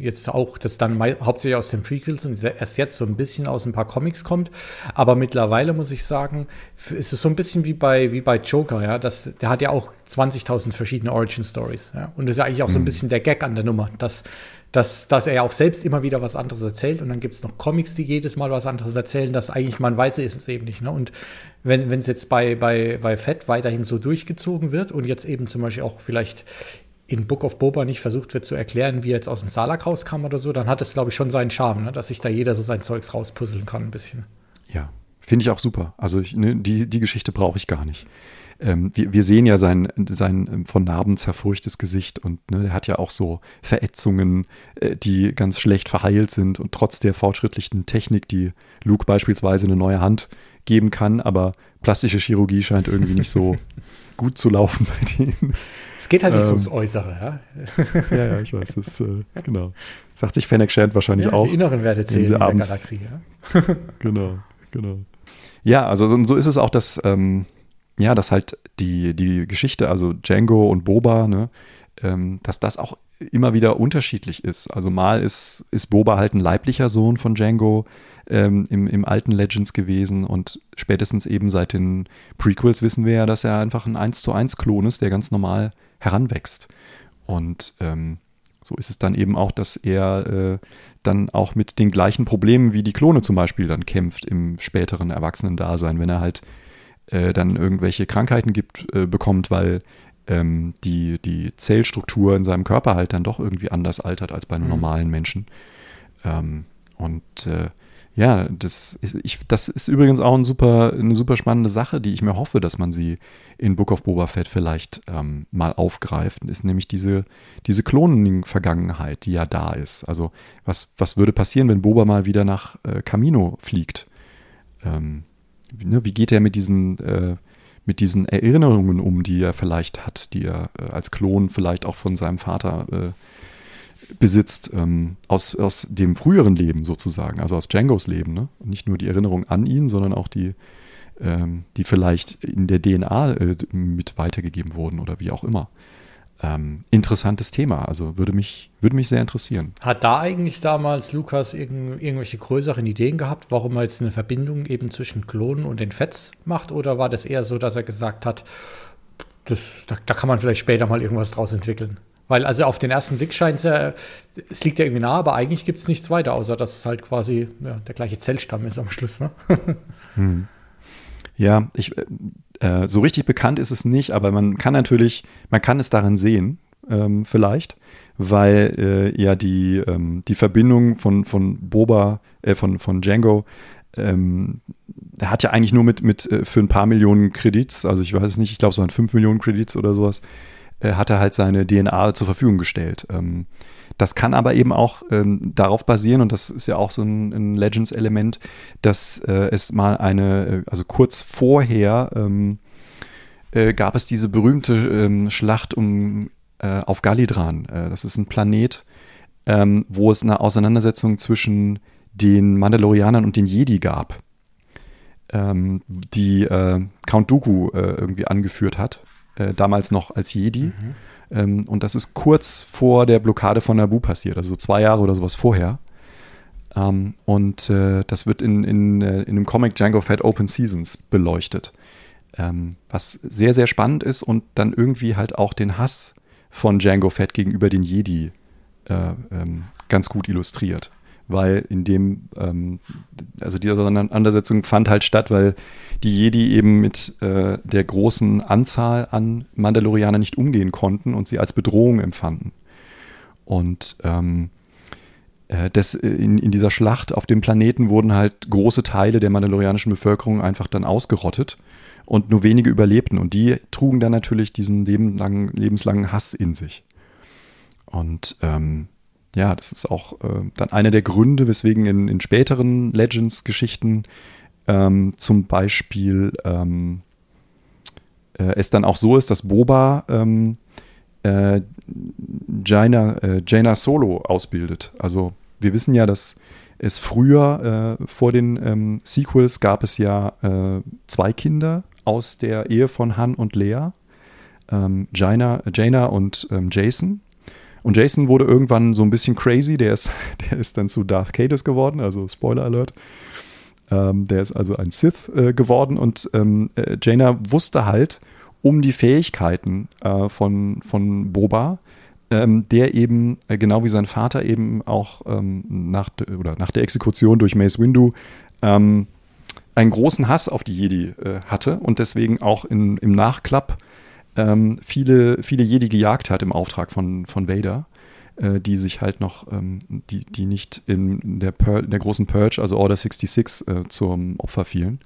Speaker 1: jetzt auch das dann hauptsächlich aus den Prequels und erst jetzt so ein bisschen aus ein paar Comics kommt. Aber mittlerweile muss ich sagen, ist es so ein bisschen wie bei, wie bei Joker, ja. Das, der hat ja auch 20.000 verschiedene Origin Stories. Ja? Und das ist ja eigentlich auch so ein mhm. bisschen der Gag an der Nummer, dass dass, dass er ja auch selbst immer wieder was anderes erzählt und dann gibt es noch Comics, die jedes Mal was anderes erzählen, dass eigentlich man weiß es eben nicht. Ne? Und wenn es jetzt bei, bei, bei Fett weiterhin so durchgezogen wird und jetzt eben zum Beispiel auch vielleicht in Book of Boba nicht versucht wird zu erklären, wie er jetzt aus dem Salak rauskam oder so, dann hat es, glaube ich, schon seinen Charme, ne? dass sich da jeder so sein Zeugs rauspuzzeln kann ein bisschen.
Speaker 2: Ja, finde ich auch super. Also ich, ne, die, die Geschichte brauche ich gar nicht ähm, wir, wir, sehen ja sein, sein ähm, von Narben zerfurchtes Gesicht und ne, er hat ja auch so Verätzungen, äh, die ganz schlecht verheilt sind und trotz der fortschrittlichen Technik, die Luke beispielsweise eine neue Hand geben kann, aber plastische Chirurgie scheint irgendwie nicht so gut zu laufen bei denen.
Speaker 1: Es geht halt nicht ähm, so ums Äußere, ja?
Speaker 2: ja, ja, ich weiß, das, äh, genau. Sagt sich Fennec Shand wahrscheinlich ja, auch.
Speaker 1: Die inneren Werte zählen in der abends, Galaxie,
Speaker 2: ja? genau, genau. Ja, also so ist es auch, dass ähm, ja, dass halt die, die Geschichte, also Django und Boba, ne, ähm, dass das auch immer wieder unterschiedlich ist. Also mal ist, ist Boba halt ein leiblicher Sohn von Django ähm, im, im alten Legends gewesen und spätestens eben seit den Prequels wissen wir ja, dass er einfach ein 1 zu 1 Klon ist, der ganz normal heranwächst. Und ähm, so ist es dann eben auch, dass er äh, dann auch mit den gleichen Problemen wie die Klone zum Beispiel dann kämpft im späteren Erwachsenen-Dasein, wenn er halt äh, dann irgendwelche Krankheiten gibt, äh, bekommt, weil ähm, die, die Zellstruktur in seinem Körper halt dann doch irgendwie anders altert als bei einem mhm. normalen Menschen. Ähm, und äh, ja, das ist, ich, das ist übrigens auch ein super, eine super spannende Sache, die ich mir hoffe, dass man sie in Book of Boba Fett vielleicht ähm, mal aufgreift, ist nämlich diese, diese Klonen-Vergangenheit, die ja da ist. Also was, was würde passieren, wenn Boba mal wieder nach äh, Camino fliegt? Ähm, ne, wie geht er mit diesen, äh, mit diesen Erinnerungen um, die er vielleicht hat, die er äh, als Klon vielleicht auch von seinem Vater besitzt ähm, aus, aus dem früheren Leben sozusagen, also aus Djangos Leben. Ne? Nicht nur die Erinnerung an ihn, sondern auch die, ähm, die vielleicht in der DNA äh, mit weitergegeben wurden oder wie auch immer. Ähm, interessantes Thema, also würde mich, würde mich sehr interessieren.
Speaker 1: Hat da eigentlich damals Lukas irgend, irgendwelche größeren Ideen gehabt, warum er jetzt eine Verbindung eben zwischen Klonen und den Fets macht? Oder war das eher so, dass er gesagt hat, das, da, da kann man vielleicht später mal irgendwas draus entwickeln? Weil also auf den ersten Blick scheint es ja, es liegt ja irgendwie nah, aber eigentlich gibt es nichts weiter, außer dass es halt quasi ja, der gleiche Zellstamm ist am Schluss. Ne?
Speaker 2: hm. Ja, ich, äh, äh, so richtig bekannt ist es nicht, aber man kann natürlich, man kann es daran sehen, ähm, vielleicht, weil äh, ja die, ähm, die Verbindung von, von Boba, äh, von, von Django, ähm, hat ja eigentlich nur mit, mit äh, für ein paar Millionen Kredits, also ich weiß es nicht, ich glaube es waren fünf Millionen Kredits oder sowas, äh, hat er halt seine DNA zur Verfügung gestellt. Das kann aber eben auch ähm, darauf basieren, und das ist ja auch so ein, ein Legends-Element, dass äh, es mal eine, äh, also kurz vorher ähm, äh, gab es diese berühmte ähm, Schlacht um, äh, auf Galidran. Äh, das ist ein Planet, ähm, wo es eine Auseinandersetzung zwischen den Mandalorianern und den Jedi gab, ähm, die äh, Count Dooku irgendwie angeführt hat, damals noch als Jedi. Mhm ähm, und das ist kurz vor der Blockade von Naboo passiert, also zwei Jahre oder sowas vorher. Ähm, und äh, das wird in, in, äh, in dem Comic Django Fett Open Seasons beleuchtet. Ähm, was sehr, sehr spannend ist und dann irgendwie halt auch den Hass von Django Fett gegenüber den Jedi äh, ähm, ganz gut illustriert weil in dem, ähm, also diese Auseinandersetzung fand halt statt, weil die Jedi eben mit äh, der großen Anzahl an Mandalorianern nicht umgehen konnten und sie als Bedrohung empfanden. Und ähm, äh, das, in, in, dieser Schlacht auf dem Planeten wurden halt große Teile der mandalorianischen Bevölkerung einfach dann ausgerottet und nur wenige überlebten. Und die trugen dann natürlich diesen lebenslangen, lebenslangen Hass in sich. Und ähm, ja, das ist auch äh, dann einer der Gründe, weswegen in, in späteren Legends-Geschichten ähm, zum Beispiel ähm, äh, es dann auch so ist, dass Boba ähm, äh, Jaina, äh, Jaina Solo ausbildet. Also wir wissen ja, dass es früher äh, vor den ähm, Sequels gab es ja äh, zwei Kinder aus der Ehe von Han und Lea. Ähm, Jaina, Jaina und ähm, Jason. Und Jason wurde irgendwann so ein bisschen crazy. Der ist, der ist dann zu Darth Cadus geworden, also Spoiler Alert. Ähm, der ist also ein Sith äh, geworden und ähm, äh, Jaina wusste halt um die Fähigkeiten äh, von, von Boba, ähm, der eben, äh, genau wie sein Vater eben auch ähm, nach, de, oder nach der Exekution durch Mace Windu ähm, einen großen Hass auf die Jedi äh, hatte und deswegen auch in, im Nachklapp ähm, viele, viele Jedi gejagt hat im Auftrag von, von Vader, äh, die sich halt noch, ähm, die, die nicht in der, Pur in der großen Purge, also Order 66, äh, zum Opfer fielen.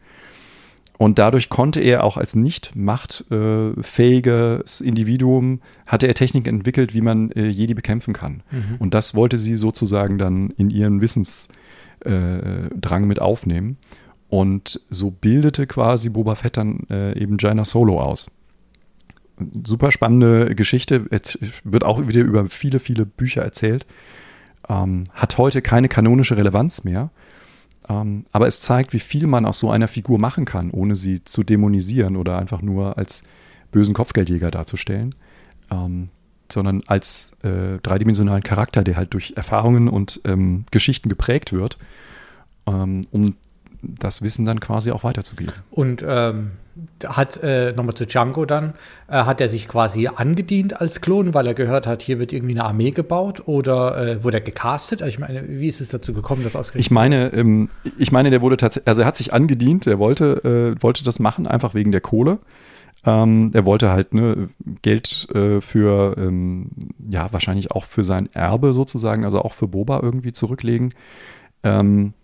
Speaker 2: Und dadurch konnte er auch als nicht machtfähiges äh, Individuum, hatte er Technik entwickelt, wie man äh, Jedi bekämpfen kann. Mhm. Und das wollte sie sozusagen dann in ihren Wissensdrang äh, mit aufnehmen. Und so bildete quasi Boba Fett dann äh, eben Jaina Solo aus super spannende Geschichte. Es wird auch wieder über viele, viele Bücher erzählt. Ähm, hat heute keine kanonische Relevanz mehr. Ähm, aber es zeigt, wie viel man aus so einer Figur machen kann, ohne sie zu dämonisieren oder einfach nur als bösen Kopfgeldjäger darzustellen. Ähm, sondern als äh, dreidimensionalen Charakter, der halt durch Erfahrungen und ähm, Geschichten geprägt wird, ähm, um das Wissen dann quasi auch weiterzugeben.
Speaker 1: Und ähm, hat äh, nochmal zu Django dann, äh, hat er sich quasi angedient als Klon, weil er gehört hat, hier wird irgendwie eine Armee gebaut oder äh, wurde er gecastet? Also ich meine, wie ist es dazu gekommen, das
Speaker 2: ausgerechnet? Ich meine, ähm, ich meine, der wurde tatsächlich, also er hat sich angedient, er wollte, äh, wollte das machen, einfach wegen der Kohle. Ähm, er wollte halt ne, Geld äh, für, ähm, ja, wahrscheinlich auch für sein Erbe sozusagen, also auch für Boba irgendwie zurücklegen. Ähm,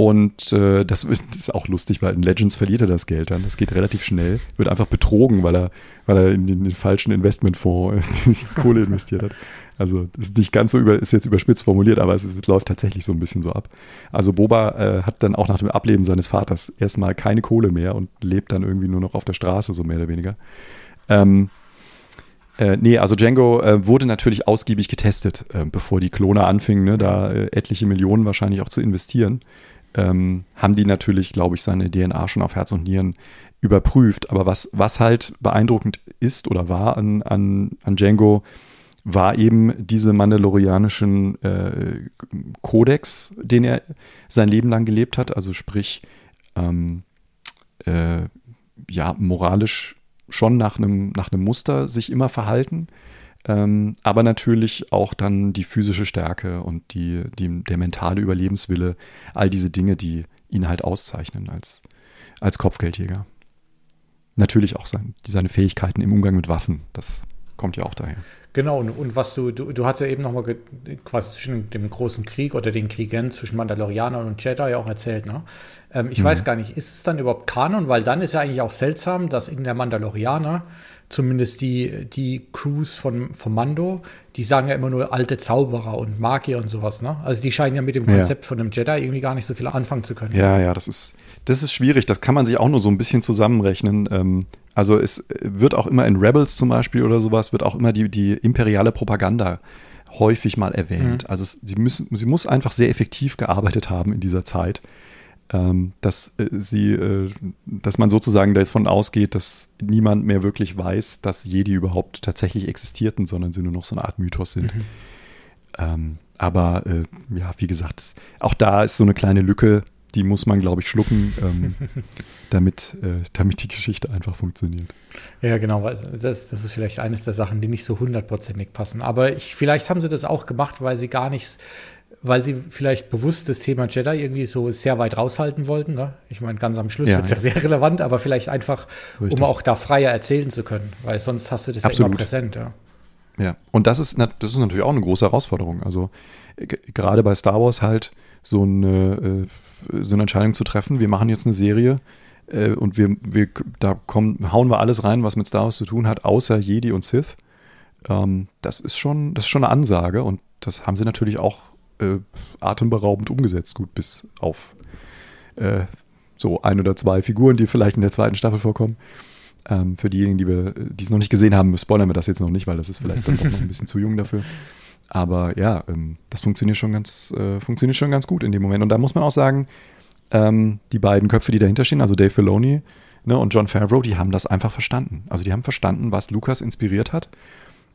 Speaker 2: und äh, das, ist auch lustig, weil in Legends verliert er das Geld dann. Das geht relativ schnell. Wird einfach betrogen, weil er, weil er in den, den falschen Investmentfonds die Kohle investiert hat. Also das ist nicht ganz so über, ist jetzt überspitzt formuliert, aber es, es läuft tatsächlich so ein bisschen so ab. Also Boba äh, hat dann auch nach dem Ableben seines Vaters erstmal keine Kohle mehr und lebt dann irgendwie nur noch auf der Straße, so mehr oder weniger. Ähm, Äh, nee, also Django äh, wurde natürlich ausgiebig getestet, äh, bevor die Klone anfingen, ne, da äh, etliche Millionen wahrscheinlich auch zu investieren. Ähm, haben die natürlich, glaube ich, seine DNA schon auf Herz und Nieren überprüft. Aber was, was halt beeindruckend ist oder war an, an, an Django, war eben diese mandalorianischen äh, Kodex, den er sein Leben lang gelebt hat. Also sprich, ähm, äh, ja, moralisch schon nach einem, nach einem Muster sich immer verhalten. Ähm, aber natürlich auch dann die physische Stärke und die, die, der mentale Überlebenswille, all diese Dinge, die ihn halt auszeichnen als, als Kopfgeldjäger. Natürlich auch sein, seine Fähigkeiten im Umgang mit Waffen, das kommt ja auch daher.
Speaker 1: Genau, und, und was du, du, du hast ja eben nochmal quasi zwischen dem großen Krieg oder den Kriegen zwischen Mandalorianern und Jedi auch erzählt, ne? Ähm, ich mhm. weiß gar nicht, ist es dann überhaupt Kanon? Weil dann ist ja eigentlich auch seltsam, dass in der Mandalorianer zumindest die, die Crews von, von Mando, die sagen ja immer nur alte Zauberer und Magier und sowas, ne? Also die scheinen ja mit dem Konzept ja. von einem Jedi irgendwie gar nicht so viel anfangen zu können.
Speaker 2: Ja, ja, das ist, das ist schwierig. Das kann man sich auch nur so ein bisschen zusammenrechnen. Ähm, also es wird auch immer in Rebels zum Beispiel oder sowas, wird auch immer die, die imperiale Propaganda häufig mal erwähnt. Mhm. Also es, sie, müssen, sie muss einfach sehr effektiv gearbeitet haben in dieser Zeit, dass äh, sie, äh, dass man sozusagen davon ausgeht, dass niemand mehr wirklich weiß, dass Jedi überhaupt tatsächlich existierten, sondern sie nur noch so eine Art Mythos sind. Mhm. Ähm, aber äh, ja, wie gesagt, auch da ist so eine kleine Lücke, die muss man, glaube ich, schlucken, ähm, damit, äh, damit die Geschichte einfach funktioniert.
Speaker 1: Ja, genau. Das, das ist vielleicht eines der Sachen, die nicht so hundertprozentig passen. Aber ich, vielleicht haben sie das auch gemacht, weil sie gar nichts, weil sie vielleicht bewusst das Thema Jedi irgendwie so sehr weit raushalten wollten. Ne? Ich meine, ganz am Schluss ja, wird es ja. ja sehr relevant, aber vielleicht einfach, Richtig. um auch da freier erzählen zu können, weil sonst hast du das Absolut. ja immer präsent. Ja.
Speaker 2: Ja, und das ist, das ist natürlich auch eine große Herausforderung. Also gerade bei Star Wars halt so eine, äh, so eine Entscheidung zu treffen, wir machen jetzt eine Serie äh, und wir, wir da kommen, hauen wir alles rein, was mit Star Wars zu tun hat, außer Jedi und Sith. Ähm, das ist schon, das ist schon eine Ansage und das haben sie natürlich auch äh, atemberaubend umgesetzt, gut bis auf äh, so ein oder zwei Figuren, die vielleicht in der zweiten Staffel vorkommen. Ähm, für diejenigen, die wir, die es noch nicht gesehen haben, spoilern wir das jetzt noch nicht, weil das ist vielleicht dann doch noch ein bisschen zu jung dafür. Aber ja, ähm, das funktioniert schon ganz, äh, funktioniert schon ganz gut in dem Moment. Und da muss man auch sagen, ähm, die beiden Köpfe, die dahinter stehen, also Dave Filoni ne, und John Favreau, die haben das einfach verstanden. Also die haben verstanden, was Lukas inspiriert hat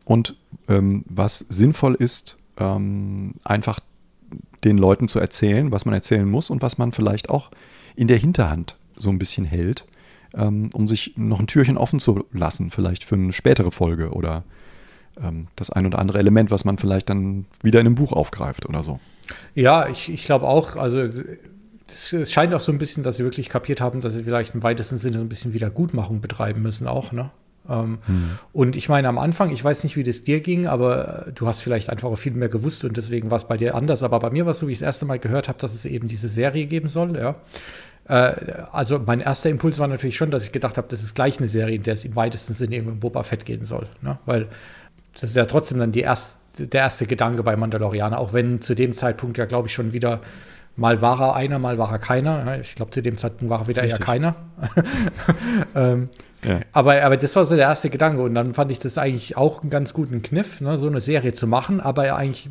Speaker 2: und ähm, was sinnvoll ist, ähm, einfach den Leuten zu erzählen, was man erzählen muss und was man vielleicht auch in der Hinterhand so ein bisschen hält, ähm, um sich noch ein Türchen offen zu lassen, vielleicht für eine spätere Folge oder ähm, das ein oder andere Element, was man vielleicht dann wieder in einem Buch aufgreift oder so.
Speaker 1: Ja, ich, ich glaube auch, also es scheint auch so ein bisschen, dass sie wirklich kapiert haben, dass sie vielleicht im weitesten Sinne so ein bisschen Wiedergutmachung betreiben müssen auch, ne? Ähm, hm. Und ich meine, am Anfang, ich weiß nicht, wie das dir ging, aber du hast vielleicht einfach auch viel mehr gewusst und deswegen war es bei dir anders. Aber bei mir war es so, wie ich das erste Mal gehört habe, dass es eben diese Serie geben soll, ja. Äh, also mein erster Impuls war natürlich schon, dass ich gedacht habe, das ist gleich eine Serie, in der es im weitesten Sinne irgendwie um Boba Fett gehen soll, ne? Weil das ist ja trotzdem dann die erste, der erste Gedanke bei Mandalorianer, auch wenn zu dem Zeitpunkt ja, glaube ich, schon wieder mal war er einer, mal war er keiner. Ich glaube, zu dem Zeitpunkt war er wieder Richtig. eher keiner. ähm, ja. aber, aber das war so der erste Gedanke. Und dann fand ich das eigentlich auch einen ganz guten Kniff, ne, so eine Serie zu machen, aber eigentlich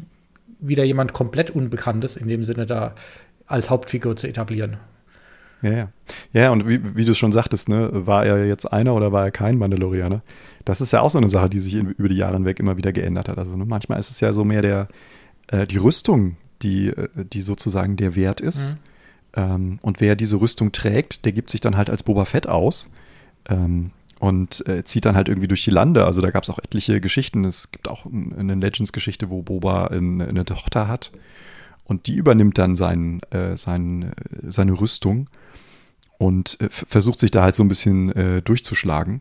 Speaker 1: wieder jemand komplett Unbekanntes in dem Sinne da als Hauptfigur zu etablieren.
Speaker 2: Ja, ja. Ja, und wie, wie du schon sagtest, ne, war er jetzt einer oder war er kein Mandalorianer? Das ist ja auch so eine Sache, die sich in, über die Jahre hinweg immer wieder geändert hat. Also ne, manchmal ist es ja so mehr der, äh, die Rüstung, die, äh, die sozusagen der Wert ist. Mhm. Ähm, und wer diese Rüstung trägt, der gibt sich dann halt als Boba Fett aus. Ähm, und äh, zieht dann halt irgendwie durch die Lande. Also da gab es auch etliche Geschichten. Es gibt auch eine Legends-Geschichte, wo Boba eine, eine, Tochter hat und die übernimmt dann sein, äh, sein, seine Rüstung und äh, versucht sich da halt so ein bisschen äh, durchzuschlagen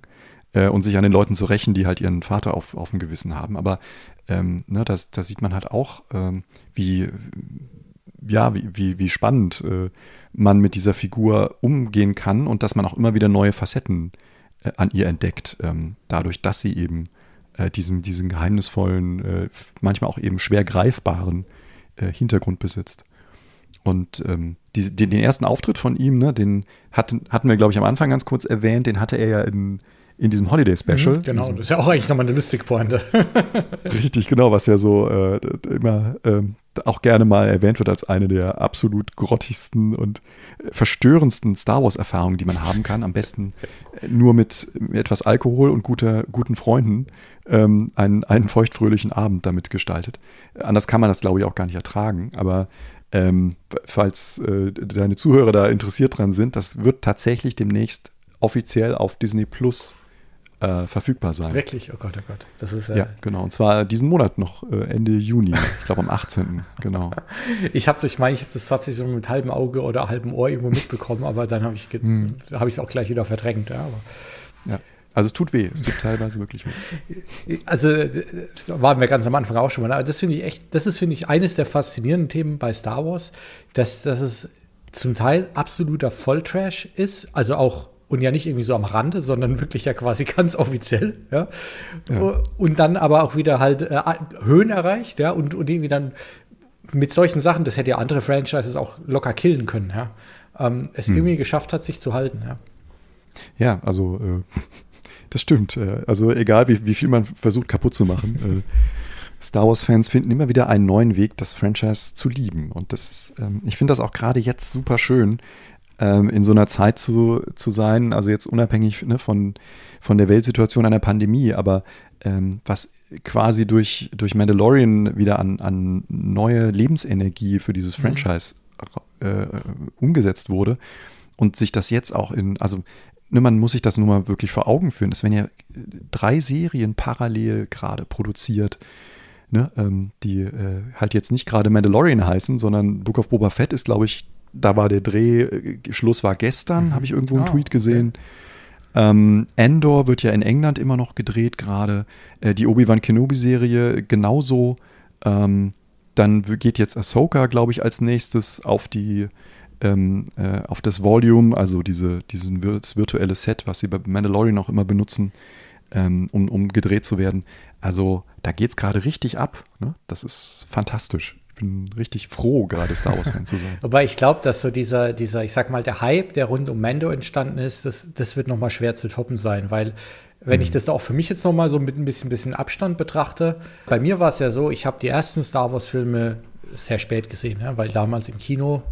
Speaker 2: äh, und sich an den Leuten zu rächen, die halt ihren Vater auf, auf dem Gewissen haben. Aber ähm, ne, das, das sieht man halt auch, ähm, wie, ja, wie, wie, wie spannend äh, man mit dieser Figur umgehen kann und dass man auch immer wieder neue Facetten äh, an ihr entdeckt, ähm, dadurch, dass sie eben äh, diesen, diesen geheimnisvollen, äh, manchmal auch eben schwer greifbaren äh, Hintergrund besitzt. Und ähm, die, den, den, ersten Auftritt von ihm, ne, den hatten, hatten wir, glaube ich, am Anfang ganz kurz erwähnt, den hatte er ja in, in diesem Holiday Special. Mhm,
Speaker 1: genau, das ist ja auch eigentlich nochmal eine lustige Pointe.
Speaker 2: Richtig, genau, was ja so äh, immer äh, auch gerne mal erwähnt wird als eine der absolut grottigsten und verstörendsten Star Wars-Erfahrungen, die man haben kann. Am besten nur mit, etwas Alkohol und guter, guten Freunden ähm, einen, einen feuchtfröhlichen Abend damit gestaltet. Anders kann man das, glaube ich, auch gar nicht ertragen. Aber ähm, falls äh, deine Zuhörer da interessiert dran sind, das wird tatsächlich demnächst offiziell auf Disney Plus äh, verfügbar sein.
Speaker 1: Wirklich? Oh Gott, oh Gott.
Speaker 2: Das ist äh ja genau. Und zwar diesen Monat noch äh, Ende Juni. Ich glaube am 18. genau.
Speaker 1: Ich habe, ich meine, ich habe das tatsächlich so mit halbem Auge oder halbem Ohr irgendwo mitbekommen, aber dann habe ich, hm. habe ich es auch gleich wieder verdrängt. Ja,
Speaker 2: ja. Also es tut weh, es tut teilweise wirklich weh.
Speaker 1: Also waren wir ganz am Anfang auch schon mal. Aber das finde ich echt, das ist finde ich eines der faszinierenden Themen bei Star Wars, dass, dass es zum Teil absoluter Volltrash ist, also auch und ja nicht irgendwie so am Rande, sondern wirklich ja quasi ganz offiziell, ja. ja. Und dann aber auch wieder halt äh, Höhen erreicht, ja, und, und irgendwie dann mit solchen Sachen, das hätte ja andere Franchises auch locker killen können, ja. Ähm, es hm. irgendwie geschafft hat, sich zu halten, ja.
Speaker 2: Ja, also äh, das stimmt. Äh, also egal, wie, wie viel man versucht kaputt zu machen. Äh, Star Wars-Fans finden immer wieder einen neuen Weg, das Franchise zu lieben. Und das, ähm, ich finde das auch gerade jetzt super schön, ähm, in so einer Zeit zu, zu sein, also jetzt unabhängig ne, von, von der Weltsituation einer Pandemie, aber ähm, was quasi durch, durch Mandalorian wieder an, an neue Lebensenergie für dieses mhm. Franchise äh, umgesetzt wurde und sich das jetzt auch in, also ne, man muss sich das nur mal wirklich vor Augen führen, dass wenn ja drei Serien parallel gerade produziert, ne, ähm, die äh, halt jetzt nicht gerade Mandalorian heißen, sondern Book of Boba Fett ist, glaube ich, da war der Dreh, äh, Schluss war gestern, mhm. habe ich irgendwo einen oh, Tweet gesehen. Okay. Ähm, Endor wird ja in England immer noch gedreht gerade. Äh, die Obi-Wan Kenobi-Serie genauso. Ähm, dann geht jetzt Ahsoka, glaube ich, als nächstes auf die ähm, äh, auf das Volume, also diese, diesen das virtuelle Set, was sie bei Mandalorian auch immer benutzen, ähm, um, um gedreht zu werden. Also da geht es gerade richtig ab. Ne? Das ist fantastisch bin richtig froh, gerade Star Wars-Fan zu sein.
Speaker 1: Wobei ich glaube, dass so dieser, dieser, ich sag mal, der Hype, der rund um Mando entstanden ist, das, das wird nochmal schwer zu toppen sein, weil wenn mhm. ich das auch für mich jetzt nochmal so mit ein bisschen, bisschen Abstand betrachte, bei mir war es ja so, ich habe die ersten Star Wars-Filme sehr spät gesehen, ja, weil damals im Kino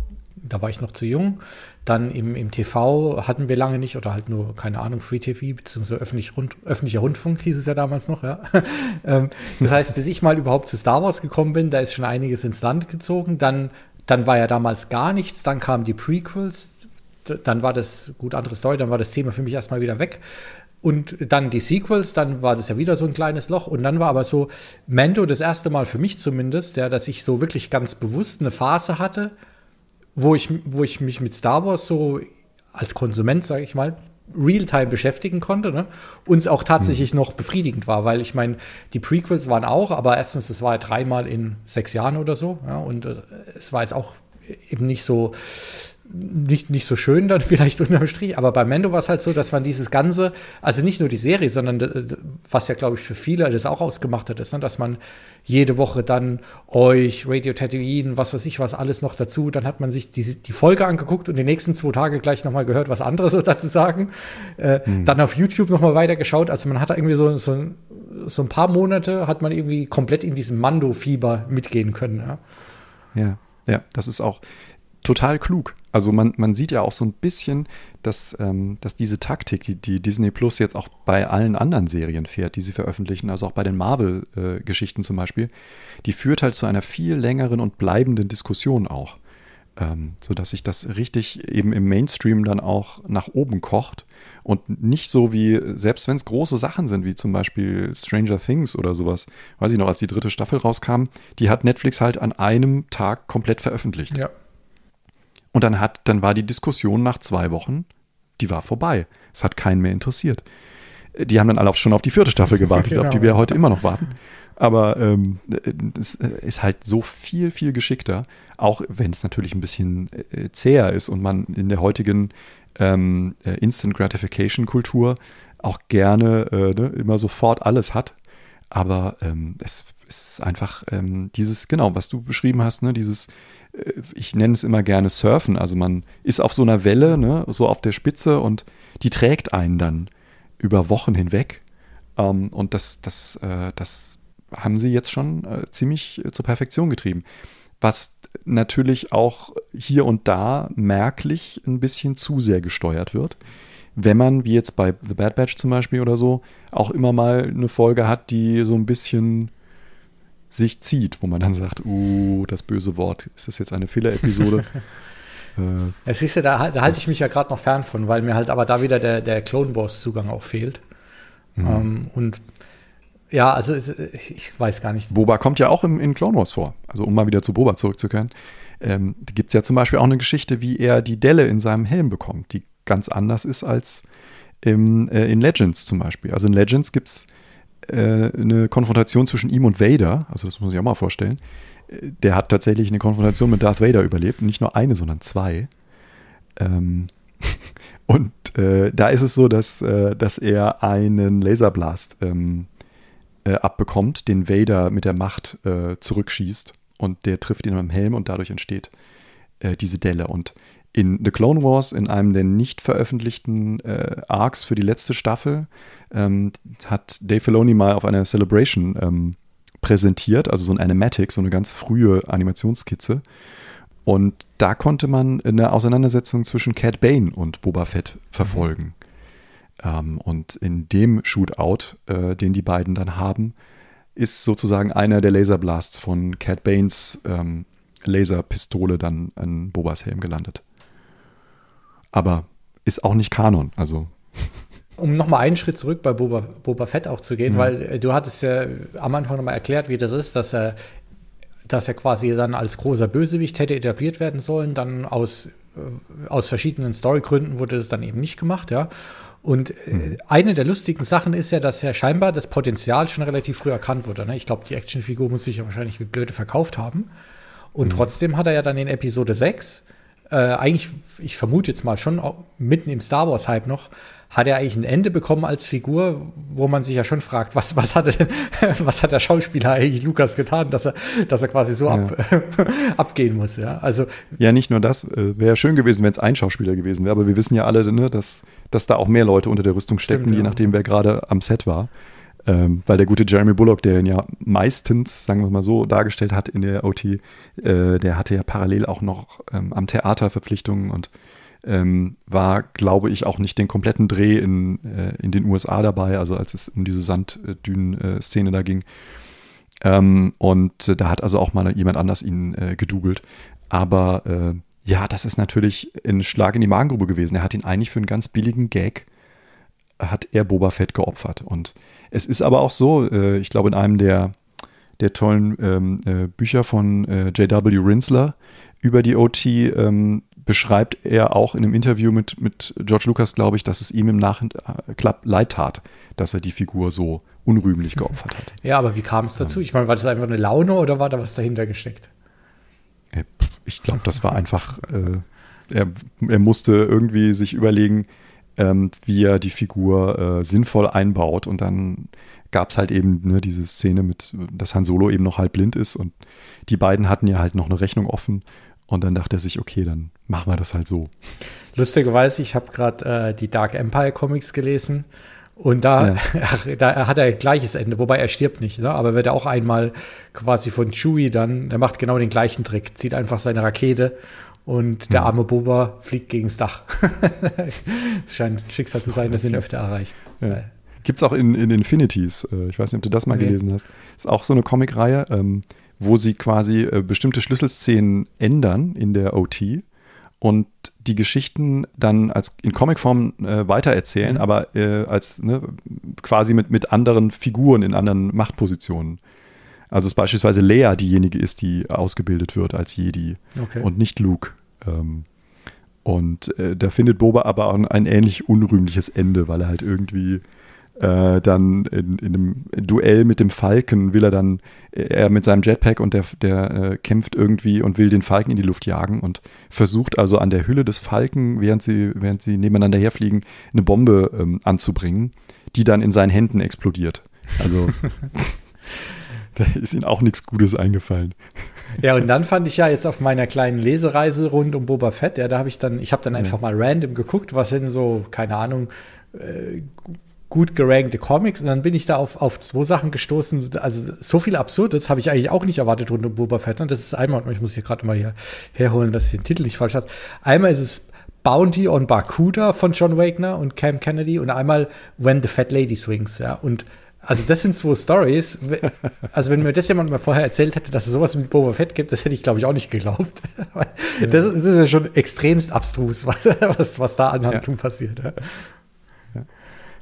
Speaker 1: da war ich noch zu jung. Dann im, im TV hatten wir lange nicht oder halt nur, keine Ahnung, Free TV beziehungsweise öffentlich Rund, öffentlicher Rundfunk hieß es ja damals noch, ja. ähm, das heißt, bis ich mal überhaupt zu Star Wars gekommen bin, da ist schon einiges ins Land gezogen. Dann, dann war ja damals gar nichts, dann kamen die Prequels, dann war das, gut, andere Story, dann war das Thema für mich erstmal wieder weg. Und dann die Sequels, dann war das ja wieder so ein kleines Loch. Und dann war aber so Mando das erste Mal für mich zumindest, ja, dass ich so wirklich ganz bewusst eine Phase hatte, wo ich, wo ich mich mit Star Wars so als Konsument, sage ich mal, real-time beschäftigen konnte ne? und es auch tatsächlich mhm. noch befriedigend war, weil ich meine, die Prequels waren auch, aber erstens, das war ja dreimal in sechs Jahren oder so ja, und äh, es war jetzt auch eben nicht so nicht, nicht so schön dann vielleicht unterm Strich, aber bei Mendo war es halt so, dass man dieses Ganze, also nicht nur die Serie, sondern das, was ja, glaube ich, für viele das auch ausgemacht hat, ist, ne, dass man jede Woche dann euch, Radio Tatooine, was weiß ich was, alles noch dazu, dann hat man sich die, die Folge angeguckt und die nächsten zwei Tage gleich nochmal gehört, was anderes dazu sagen, äh, mhm. dann auf YouTube nochmal weitergeschaut, also man hat da irgendwie so, so, so ein paar Monate, hat man irgendwie komplett in diesem Mando-Fieber mitgehen können, ja.
Speaker 2: Ja, ja, das ist auch, total klug. Also man, man sieht ja auch so ein bisschen, dass, ähm, dass diese Taktik, die, die Disney Plus jetzt auch bei allen anderen Serien fährt, die sie veröffentlichen, also auch bei den Marvel-Geschichten äh, zum Beispiel, die führt halt zu einer viel längeren und bleibenden Diskussion auch. Ähm, sodass sich das richtig eben im Mainstream dann auch nach oben kocht und nicht so wie, selbst wenn es große Sachen sind, wie zum Beispiel Stranger Things oder sowas, weiß ich noch, als die dritte Staffel rauskam, die hat Netflix halt an einem Tag komplett veröffentlicht. Ja. Und dann hat, dann war die Diskussion nach zwei Wochen, die war vorbei. Es hat keinen mehr interessiert. Die haben dann alle schon auf die vierte Staffel gewartet, genau. auf die wir heute immer noch warten. Aber ähm, es ist halt so viel, viel geschickter, auch wenn es natürlich ein bisschen äh, zäher ist und man in der heutigen ähm, äh, Instant Gratification Kultur auch gerne äh, ne, immer sofort alles hat. Aber ähm, es ist einfach ähm, dieses, genau, was du beschrieben hast, ne, dieses äh, ich nenne es immer gerne Surfen. Also man ist auf so einer Welle, ne, so auf der Spitze und die trägt einen dann über Wochen hinweg. Ähm, und das, das, äh, das haben sie jetzt schon äh, ziemlich zur Perfektion getrieben. Was natürlich auch hier und da merklich ein bisschen zu sehr gesteuert wird. Wenn man, wie jetzt bei The Bad Batch zum Beispiel oder so, auch immer mal eine Folge hat, die so ein bisschen sich zieht, wo man dann sagt, uh, das böse Wort, ist das jetzt eine Filler-Episode?
Speaker 1: äh, es ist ja, da, da halte ich mich ja gerade noch fern von, weil mir halt aber da wieder der, der Clone Wars-Zugang auch fehlt. Mhm. Ähm, und ja, also ich weiß gar nicht.
Speaker 2: Boba kommt ja auch im, in Clone Wars vor. Also um mal wieder zu Boba zurückzukehren. Ähm, da gibt es ja zum Beispiel auch eine Geschichte, wie er die Delle in seinem Helm bekommt, die ganz anders ist als im, äh, in Legends zum Beispiel. Also in Legends gibt es äh, eine Konfrontation zwischen ihm und Vader. Also das muss ich auch mal vorstellen. Äh, der hat tatsächlich eine Konfrontation mit Darth Vader überlebt. Nicht nur eine, sondern zwei. Ähm, und äh, da ist es so, dass, äh, dass er einen Laserblast ähm, äh, abbekommt, den Vader mit der Macht äh, zurückschießt und der trifft ihn am Helm und dadurch entsteht äh, diese Delle. Und in The Clone Wars, in einem der nicht veröffentlichten äh, Arcs für die letzte Staffel, ähm, hat Dave Filoni mal auf einer Celebration ähm, präsentiert, also so ein Animatic, so eine ganz frühe Animationsskizze. Und da konnte man eine Auseinandersetzung zwischen Cat Bane und Boba Fett verfolgen. Mhm. Ähm, und in dem Shootout, äh, den die beiden dann haben, ist sozusagen einer der Laserblasts von Cat Banes ähm, Laserpistole dann an Bobas Helm gelandet. Aber ist auch nicht Kanon, also.
Speaker 1: Um nochmal einen Schritt zurück bei Boba, Boba Fett auch zu gehen, mhm. weil äh, du hattest ja am Anfang nochmal erklärt, wie das ist, dass er, dass er quasi dann als großer Bösewicht hätte etabliert werden sollen. Dann aus, äh, aus verschiedenen Storygründen wurde das dann eben nicht gemacht, ja. Und mhm. eine der lustigen Sachen ist ja, dass ja scheinbar das Potenzial schon relativ früh erkannt wurde. Ne? Ich glaube, die Actionfigur muss sich ja wahrscheinlich wie blöde verkauft haben. Und mhm. trotzdem hat er ja dann in Episode 6, äh, eigentlich, ich vermute jetzt mal schon, mitten im Star Wars-Hype noch, hat er eigentlich ein Ende bekommen als Figur, wo man sich ja schon fragt, was, was, hat, denn, was hat der Schauspieler eigentlich Lukas getan, dass er, dass er quasi so ja. ab, abgehen muss. Ja? Also,
Speaker 2: ja, nicht nur das. Äh, wäre schön gewesen, wenn es ein Schauspieler gewesen wäre, aber wir wissen ja alle, ne, dass, dass da auch mehr Leute unter der Rüstung stecken, Stimmt, je ja. nachdem, wer gerade am Set war. Ähm, weil der gute Jeremy Bullock, der ihn ja meistens, sagen wir mal so, dargestellt hat in der OT, äh, der hatte ja parallel auch noch ähm, am Theater Verpflichtungen und ähm, war, glaube ich, auch nicht den kompletten Dreh in, äh, in den USA dabei, also als es um diese Sanddünen-Szene da ging. Ähm, und äh, da hat also auch mal jemand anders ihn äh, gedoubelt. Aber äh, ja, das ist natürlich ein Schlag in die Magengrube gewesen. Er hat ihn eigentlich für einen ganz billigen Gag hat er Boba Fett geopfert. Und es ist aber auch so, äh, ich glaube, in einem der, der tollen ähm, äh, Bücher von äh, J.W. Rinsler über die OT ähm, beschreibt er auch in einem Interview mit, mit George Lucas, glaube ich, dass es ihm im Nachklapp leid tat, dass er die Figur so unrühmlich geopfert hat.
Speaker 1: Ja, aber wie kam es dazu? Ich meine, war das einfach eine Laune oder war da was dahinter gesteckt?
Speaker 2: Äh, ich glaube, das war einfach, äh, er, er musste irgendwie sich überlegen, ähm, wie er die Figur äh, sinnvoll einbaut und dann gab es halt eben ne, diese Szene mit, dass Han Solo eben noch halb blind ist und die beiden hatten ja halt noch eine Rechnung offen und dann dachte er sich, okay, dann machen wir das halt so.
Speaker 1: Lustigerweise, ich habe gerade äh, die Dark Empire Comics gelesen und da, ja. da hat er gleiches Ende, wobei er stirbt nicht, ne? aber wird er auch einmal quasi von Chewie dann, der macht genau den gleichen Trick, zieht einfach seine Rakete und der hm. arme Boba fliegt gegens Dach. Es scheint Schicksal zu sein, das ihn öfter erreicht.
Speaker 2: Ja. Gibt es auch in, in Infinities, äh, ich weiß nicht, ob du das mal okay. gelesen hast, ist auch so eine Comicreihe, ähm, wo sie quasi äh, bestimmte Schlüsselszenen ändern in der OT und die Geschichten dann als in Comicform äh, weitererzählen, mhm. aber äh, als ne, quasi mit, mit anderen Figuren in anderen Machtpositionen. Also es beispielsweise Leia diejenige ist, die ausgebildet wird als Jedi okay. und nicht Luke. Ähm, und äh, da findet Boba aber ein, ein ähnlich unrühmliches Ende, weil er halt irgendwie äh, dann in, in, einem Duell mit dem Falken will er dann, er mit seinem Jetpack und der, der äh, kämpft irgendwie und will den Falken in die Luft jagen und versucht also an der Hülle des Falken, während sie, während sie nebeneinander herfliegen, eine Bombe ähm, anzubringen, die dann in seinen Händen explodiert. Also da ist ihnen auch nichts Gutes eingefallen.
Speaker 1: Ja, und dann fand ich ja jetzt auf meiner kleinen Lesereise rund um Boba Fett, ja, da habe ich dann, ich habe dann einfach mal random geguckt, was sind so, keine Ahnung, äh, gut gerankte Comics und dann bin ich da auf, auf zwei Sachen gestoßen. Also so viel Absurdes habe ich eigentlich auch nicht erwartet rund um Boba Fett. Und das ist einmal, ich muss hier gerade mal hier herholen, dass ich den Titel nicht falsch habe. Einmal ist es Bounty on Barcuda von John Wagner und Cam Kennedy und einmal When the Fat Lady Swings, ja. Und also das sind zwei Stories. Also wenn mir das jemand mal vorher erzählt hätte, dass es sowas mit Boba Fett gibt, das hätte ich glaube ich auch nicht geglaubt. Ja. Das, das, ist ja schon extremst abstrus, was, was, was da an Handlung ja. passiert. Ja.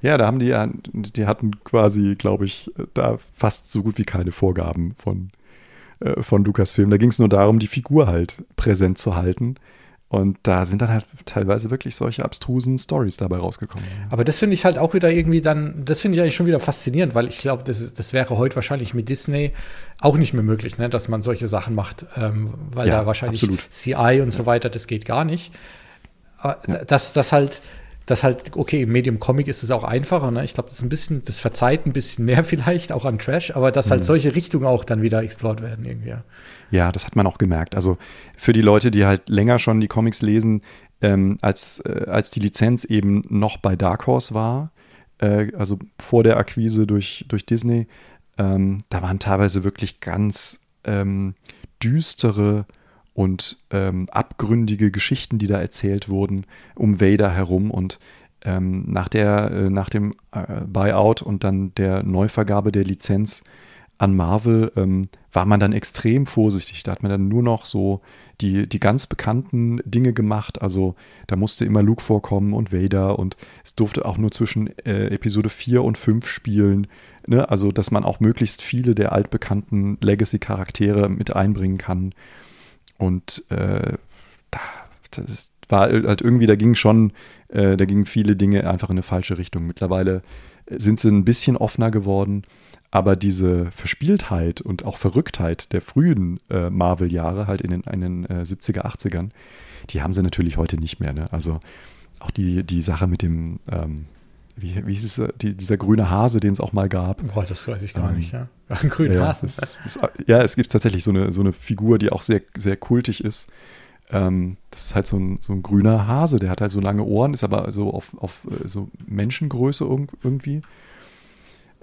Speaker 2: Ja, da haben die ja, die hatten quasi, glaube ich, da fast so gut wie keine Vorgaben von, äh, von Lucasfilm. Da ging es nur darum, die Figur halt präsent zu halten. Und da sind dann halt teilweise wirklich solche abstrusen Stories dabei rausgekommen.
Speaker 1: Aber das finde ich halt auch wieder irgendwie dann, das finde ich eigentlich schon wieder faszinierend, weil ich glaube, das, das wäre heute wahrscheinlich mit Disney auch nicht mehr möglich, ne, dass man solche Sachen macht, ähm, weil ja, da wahrscheinlich absolut. CI und so weiter, das geht gar nicht. Aber ja. das, das halt, das halt, okay, im Medium Comic ist es auch einfacher, ne? Ich glaube, das ist ein bisschen, das verzeiht ein bisschen mehr vielleicht auch an Trash, aber dass halt mhm. solche Richtungen auch dann wieder explort werden irgendwie. Ja.
Speaker 2: das hat man auch gemerkt. Also für die Leute, die halt länger schon die Comics lesen, ähm, als, äh, als die Lizenz eben noch bei Dark Horse war, äh, also vor der Akquise durch, durch Disney, ähm, da waren teilweise wirklich ganz ähm, düstere und ähm, abgründige Geschichten, die da erzählt wurden um Vader herum und ähm, nach, der, äh, nach dem äh, Buyout und dann der Neuvergabe der Lizenz an Marvel ähm, war man dann extrem vorsichtig. Da hat man dann nur noch so die, die ganz bekannten Dinge gemacht. Also da musste immer Luke vorkommen und Vader und es durfte auch nur zwischen äh, Episode 4 und 5 spielen. Ne? Also dass man auch möglichst viele der altbekannten Legacy-Charaktere mit einbringen kann. Und äh, da, das war halt irgendwie, da ging schon, äh, da gingen viele Dinge einfach in eine falsche Richtung. Mittlerweile sind sie ein bisschen offener geworden, aber diese Verspieltheit und auch Verrücktheit der frühen äh, Marvel-Jahre, halt in den, in den äh, 70er, 80ern, die haben sie natürlich heute nicht mehr. Ne? Also auch die, die Sache mit dem, ähm, wie, wie hieß es, die, dieser grüne Hase, den es auch mal gab.
Speaker 1: Boah, das weiß ich gar ähm, nicht, ja. Ein grüner
Speaker 2: ja,
Speaker 1: Hase.
Speaker 2: Es, es, ja, es gibt tatsächlich so eine, so eine Figur, die auch sehr, sehr kultig ist. Ähm, das ist halt so ein, so ein grüner Hase, der hat halt so lange Ohren, ist aber so auf, auf äh, so Menschengröße irgendwie.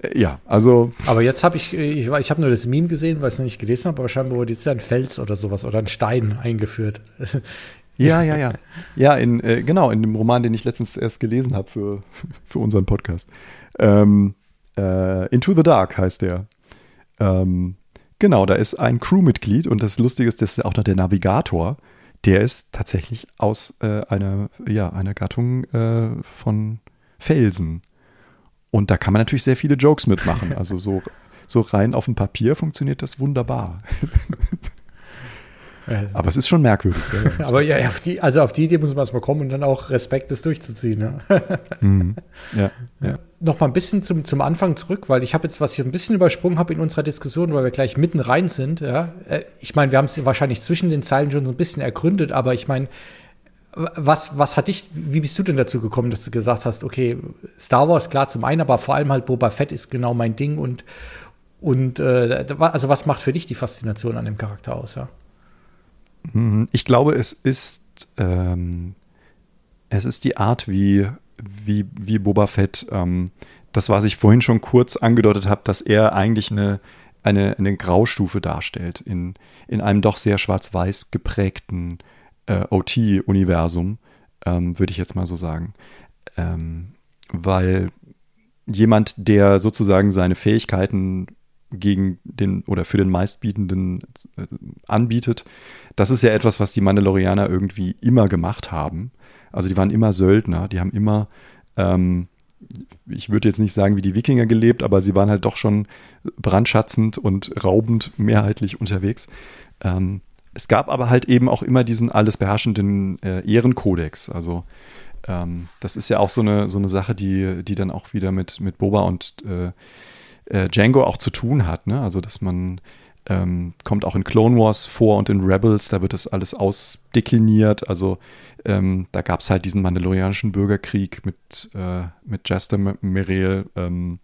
Speaker 2: Äh, ja, also.
Speaker 1: Aber jetzt habe ich, ich, ich habe nur das Meme gesehen, weil ich es noch nicht gelesen habe, aber scheinbar wurde jetzt ja ein Fels oder sowas oder ein Stein eingeführt.
Speaker 2: Ja, ja, ja. Ja, in, äh, genau, in dem Roman, den ich letztens erst gelesen habe für, für unseren Podcast. Ähm, äh, Into the Dark heißt der. Ähm, genau, da ist ein Crewmitglied und das Lustige ist, dass auch noch der Navigator, der ist tatsächlich aus äh, einer, ja, einer Gattung äh, von Felsen. Und da kann man natürlich sehr viele Jokes mitmachen. Also so, so rein auf dem Papier funktioniert das wunderbar. Aber es ist schon merkwürdig.
Speaker 1: Ja. Aber ja, auf die, also auf die Idee muss man erstmal kommen und dann auch Respekt, das durchzuziehen. Ja. Mhm. ja, ja. Noch mal ein bisschen zum, zum Anfang zurück, weil ich habe jetzt, was ich ein bisschen übersprungen habe in unserer Diskussion, weil wir gleich mitten rein sind. Ja. Äh, ich meine, wir haben es wahrscheinlich zwischen den Zeilen schon so ein bisschen ergründet, aber ich meine, was, was hat dich, wie bist du denn dazu gekommen, dass du gesagt hast, okay, Star Wars klar zum einen, aber vor allem halt Boba Fett ist genau mein Ding und, und äh, also was macht für dich die Faszination an dem Charakter aus, ja?
Speaker 2: Mhm. Ich glaube, es ist, ähm, es ist die Art, wie, wie, wie Boba Fett, ähm, das, was ich vorhin schon kurz angedeutet habe, dass er eigentlich eine, eine, eine Graustufe darstellt in, in einem doch sehr schwarz-weiß geprägten äh, OT-Universum, ähm, würde ich jetzt mal so sagen. Ähm, weil jemand, der sozusagen seine Fähigkeiten gegen den oder für den meistbietenden äh, anbietet. Das ist ja etwas, was die Mandalorianer irgendwie immer gemacht haben. Also die waren immer Söldner, die haben immer, ähm, ich würde jetzt nicht sagen wie die Wikinger gelebt, aber sie waren halt doch schon brandschatzend und raubend mehrheitlich unterwegs. Ähm, es gab aber halt eben auch immer diesen alles beherrschenden äh, Ehrenkodex. Also ähm, das ist ja auch so eine, so eine Sache, die, die dann auch wieder mit, mit Boba und äh, äh, Django auch zu tun hat. Ne? Also, dass man ähm, kommt auch in Clone Wars vor und in Rebels, da wird das alles ausdekliniert. Also ähm, da gab es halt diesen mandalorianischen Bürgerkrieg mit, äh, mit Jester Meriel, ähm,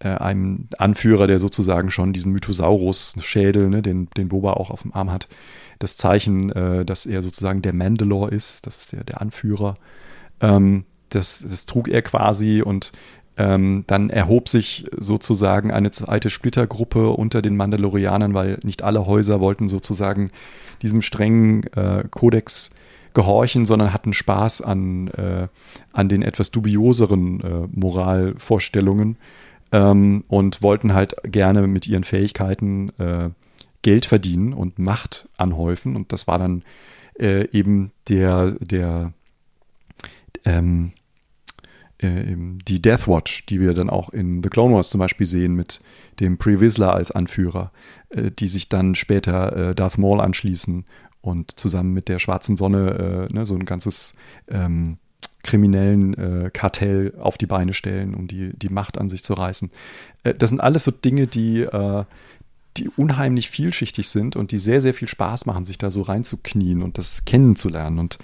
Speaker 2: äh, einem Anführer, der sozusagen schon diesen Mythosaurus-Schädel, ne, den, den Boba auch auf dem Arm hat, das Zeichen, äh, dass er sozusagen der Mandalore ist, das ist der, der Anführer. Ähm, das, das trug er quasi und Ähm, dann erhob sich sozusagen eine zweite Splittergruppe unter den Mandalorianern, weil nicht alle Häuser wollten sozusagen diesem strengen äh, Kodex gehorchen, sondern hatten Spaß an, äh, an den etwas dubioseren äh, Moralvorstellungen ähm, und wollten halt gerne mit ihren Fähigkeiten äh, Geld verdienen und Macht anhäufen. Und das war dann äh, eben der, der ähm, äh, die Death Watch, die wir dann auch in The Clone Wars zum Beispiel sehen mit dem Pre Vizsla als Anführer, äh, die sich dann später äh, Darth Maul anschließen und zusammen mit der Schwarzen Sonne äh, ne, so ein ganzes ähm, kriminellen äh, Kartell auf die Beine stellen, um die, die Macht an sich zu reißen. Äh, das sind alles so Dinge, die, äh, die unheimlich vielschichtig sind und die sehr, sehr viel Spaß machen, sich da so reinzuknien und das kennenzulernen. Und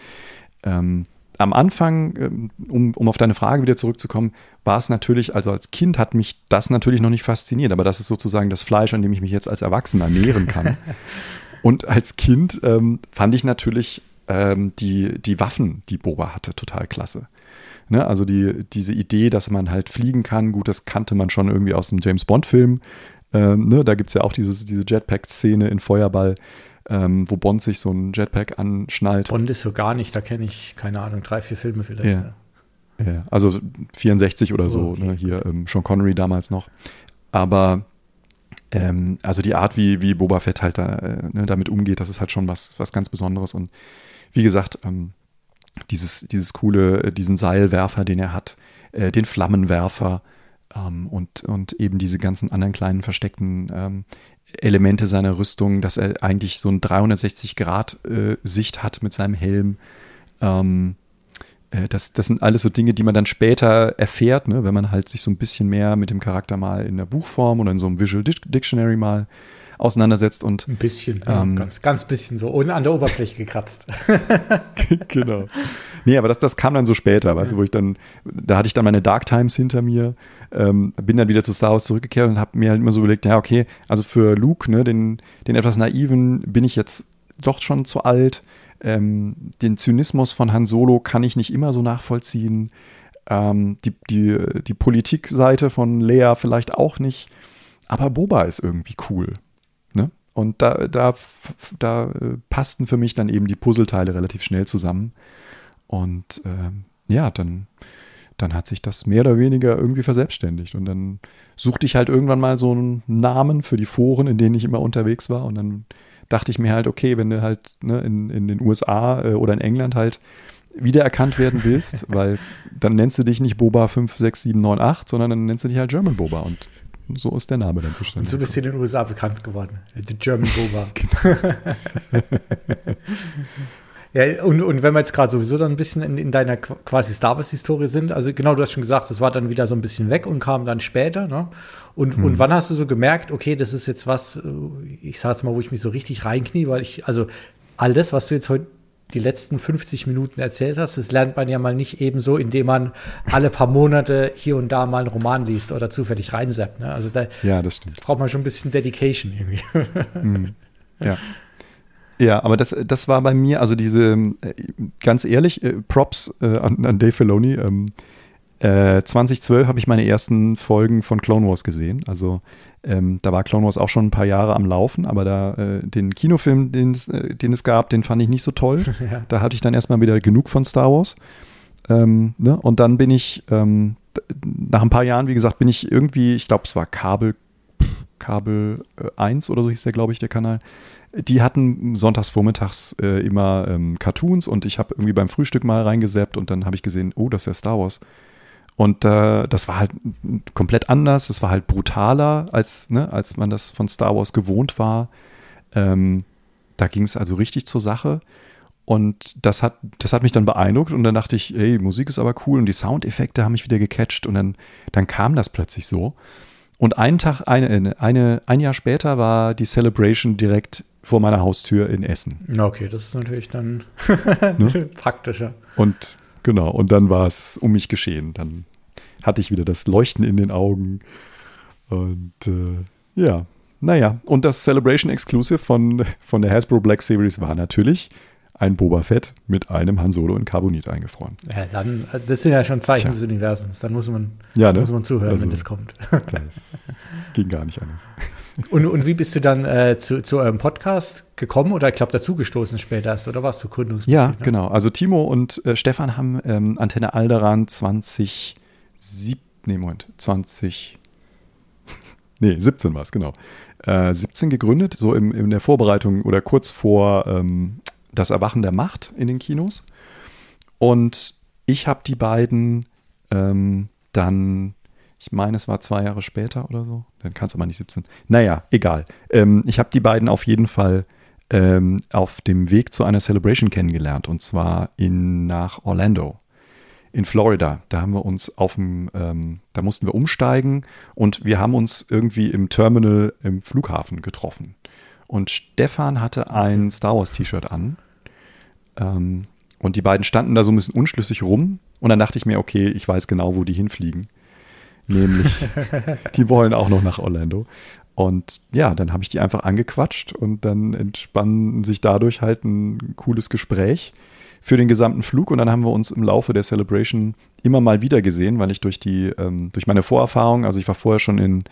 Speaker 2: ähm, am Anfang, ähm, um, um auf deine Frage wieder zurückzukommen, war es natürlich, also als Kind hat mich das natürlich noch nicht fasziniert, aber das ist sozusagen das Fleisch, an dem ich mich jetzt als Erwachsener ernähren kann. Und als Kind ähm, fand ich natürlich ähm, die, die Waffen, die Boba hatte, total klasse. Ne? Also die, diese Idee, dass man halt fliegen kann, gut, das kannte man schon irgendwie aus dem James Bond-Film. Ähm, ne? Da gibt es ja auch dieses, diese Jetpack-Szene in Feuerball, ähm, wo Bond sich so ein Jetpack anschnallt.
Speaker 1: Bond ist so gar nicht, da kenne ich, keine Ahnung, drei, vier Filme vielleicht.
Speaker 2: Ja. ja. also 64 oder so, okay. ne? hier ähm, Sean Connery damals noch. Aber ähm, also die Art, wie, wie Boba Fett halt da, äh, ne, damit umgeht, das ist halt schon was, was ganz Besonderes. Und wie gesagt, ähm, dieses, dieses coole, äh, diesen Seilwerfer, den er hat, äh, den Flammenwerfer ähm, und, und eben diese ganzen anderen kleinen versteckten ähm, Elemente seiner Rüstung, dass er eigentlich so ein 360-Grad-Sicht äh, hat mit seinem Helm. Ähm, äh, das, das sind alles so Dinge, die man dann später erfährt, ne, wenn man halt sich so ein bisschen mehr mit dem Charakter mal in der Buchform oder in so einem Visual Dictionary mal auseinandersetzt und
Speaker 1: ein bisschen, ähm, ja, ganz, ganz bisschen so und an der Oberfläche gekratzt.
Speaker 2: genau. Nee, aber das, das kam dann so später, weißt du, wo ich dann, da hatte ich dann meine Dark Times hinter mir, ähm, bin dann wieder zu Star Wars zurückgekehrt und habe mir halt immer so überlegt, ja, okay, also für Luke, ne, den, den etwas naiven, bin ich jetzt doch schon zu alt. Ähm, den Zynismus von Han Solo kann ich nicht immer so nachvollziehen. Ähm, die, die, die Politikseite von Lea vielleicht auch nicht. Aber Boba ist irgendwie cool. Und da, da, da äh, passten für mich dann eben die Puzzleteile relativ schnell zusammen. Und äh, ja, dann, dann hat sich das mehr oder weniger irgendwie verselbstständigt. Und dann suchte ich halt irgendwann mal so einen Namen für die Foren, in denen ich immer unterwegs war. Und dann dachte ich mir halt, okay, wenn du halt ne, in, in den USA äh, oder in England halt wiedererkannt werden willst, weil dann nennst du dich nicht Boba 5, 6, 7, 9, 8, sondern dann nennst du dich halt German Boba und so ist der Name dann zustande.
Speaker 1: Und so bist du in den USA bekannt geworden. The German Boba. Ja, und, und wenn wir jetzt gerade sowieso dann ein bisschen in, in deiner quasi Star Wars-Historie sind, also genau, du hast schon gesagt, das war dann wieder so ein bisschen weg und kam dann später, ne? Und, mhm. und wann hast du so gemerkt, okay, das ist jetzt was, äh, ich sag jetzt mal, wo ich mich so richtig reinknie, weil ich, also all das, was du jetzt heute die letzten 50 Minuten erzählt hast, das lernt man ja mal nicht ebenso, indem man alle paar Monate hier und da mal einen Roman liest oder zufällig reinsappt. Ne? Also da
Speaker 2: ja, das stimmt.
Speaker 1: braucht man schon ein bisschen Dedication irgendwie.
Speaker 2: Mhm. Ja. Ja, aber das, das war bei mir, also diese, äh, ganz ehrlich, äh, Props äh, an, an, Dave Filoni. Ähm, äh, 2012 habe ich meine ersten Folgen von Clone Wars gesehen. Also ähm, da war Clone Wars auch schon ein paar Jahre am Laufen, aber da äh, den Kinofilm, den es, äh, gab, den fand ich nicht so toll. Ja. Da hatte ich dann erstmal wieder genug von Star Wars. Ähm, ne? Und dann bin ich, ähm, nach ein paar Jahren, wie gesagt, bin ich irgendwie, ich glaube, es war Kabel, Kabel 1 oder so hieß der, glaube ich, der Kanal die hatten sonntags vormittags äh, immer ähm, Cartoons und ich habe irgendwie beim Frühstück mal reingeseppt und dann habe ich gesehen, oh, das ist ja Star Wars. Und äh, das war halt komplett anders, das war halt brutaler, als, ne, als man das von Star Wars gewohnt war. Ähm, da ging es also richtig zur Sache. Und das hat, das hat mich dann beeindruckt und dann dachte ich, hey, Musik ist aber cool und die Soundeffekte haben mich wieder gecatcht und dann, dann kam das plötzlich so. Und einen Tag, eine, eine, ein Jahr später war die Celebration direkt vor meiner Haustür in Essen.
Speaker 1: Okay, das ist natürlich dann ne? praktischer.
Speaker 2: Und genau, und dann war es um mich geschehen. Dann hatte ich wieder das Leuchten in den Augen. Und äh, ja, naja, und das Celebration Exclusive von, von der Hasbro Black Series war natürlich ein Boba Fett mit einem Han Solo in Carbonit eingefroren.
Speaker 1: Ja, dann, das sind ja schon Zeichen Tja. des Universums. Dann muss man,
Speaker 2: ja, ne?
Speaker 1: muss man zuhören, also, wenn das kommt. Das
Speaker 2: ging gar nicht anders.
Speaker 1: Und, und wie bist du dann äh, zu, zu eurem Podcast gekommen oder ich glaube dazugestoßen später erst oder warst du Gründungsmitglied?
Speaker 2: Ja, ne? genau. Also Timo und äh, Stefan haben ähm, Antenne Alderan 2007, nee, Moment, 20, nee, 17 war es, genau. Äh, 17 gegründet, so im, in der Vorbereitung oder kurz vor ähm, das Erwachen der Macht in den Kinos. Und ich habe die beiden ähm, dann ich meine, es war zwei Jahre später oder so. Dann kann es aber nicht 17. Naja, egal. Ähm, ich habe die beiden auf jeden Fall ähm, auf dem Weg zu einer Celebration kennengelernt. Und zwar in, nach Orlando in Florida. Da haben wir uns auf dem, ähm, da mussten wir umsteigen und wir haben uns irgendwie im Terminal im Flughafen getroffen. Und Stefan hatte ein Star Wars T-Shirt an. Ähm, und die beiden standen da so ein bisschen unschlüssig rum. Und dann dachte ich mir, okay, ich weiß genau, wo die hinfliegen nämlich die wollen auch noch nach Orlando. Und ja, dann habe ich die einfach angequatscht und dann entspann sich dadurch halt ein cooles Gespräch für den gesamten Flug. Und dann haben wir uns im Laufe der Celebration immer mal wieder gesehen, weil ich durch die, ähm, durch meine Vorerfahrung, also ich war vorher schon in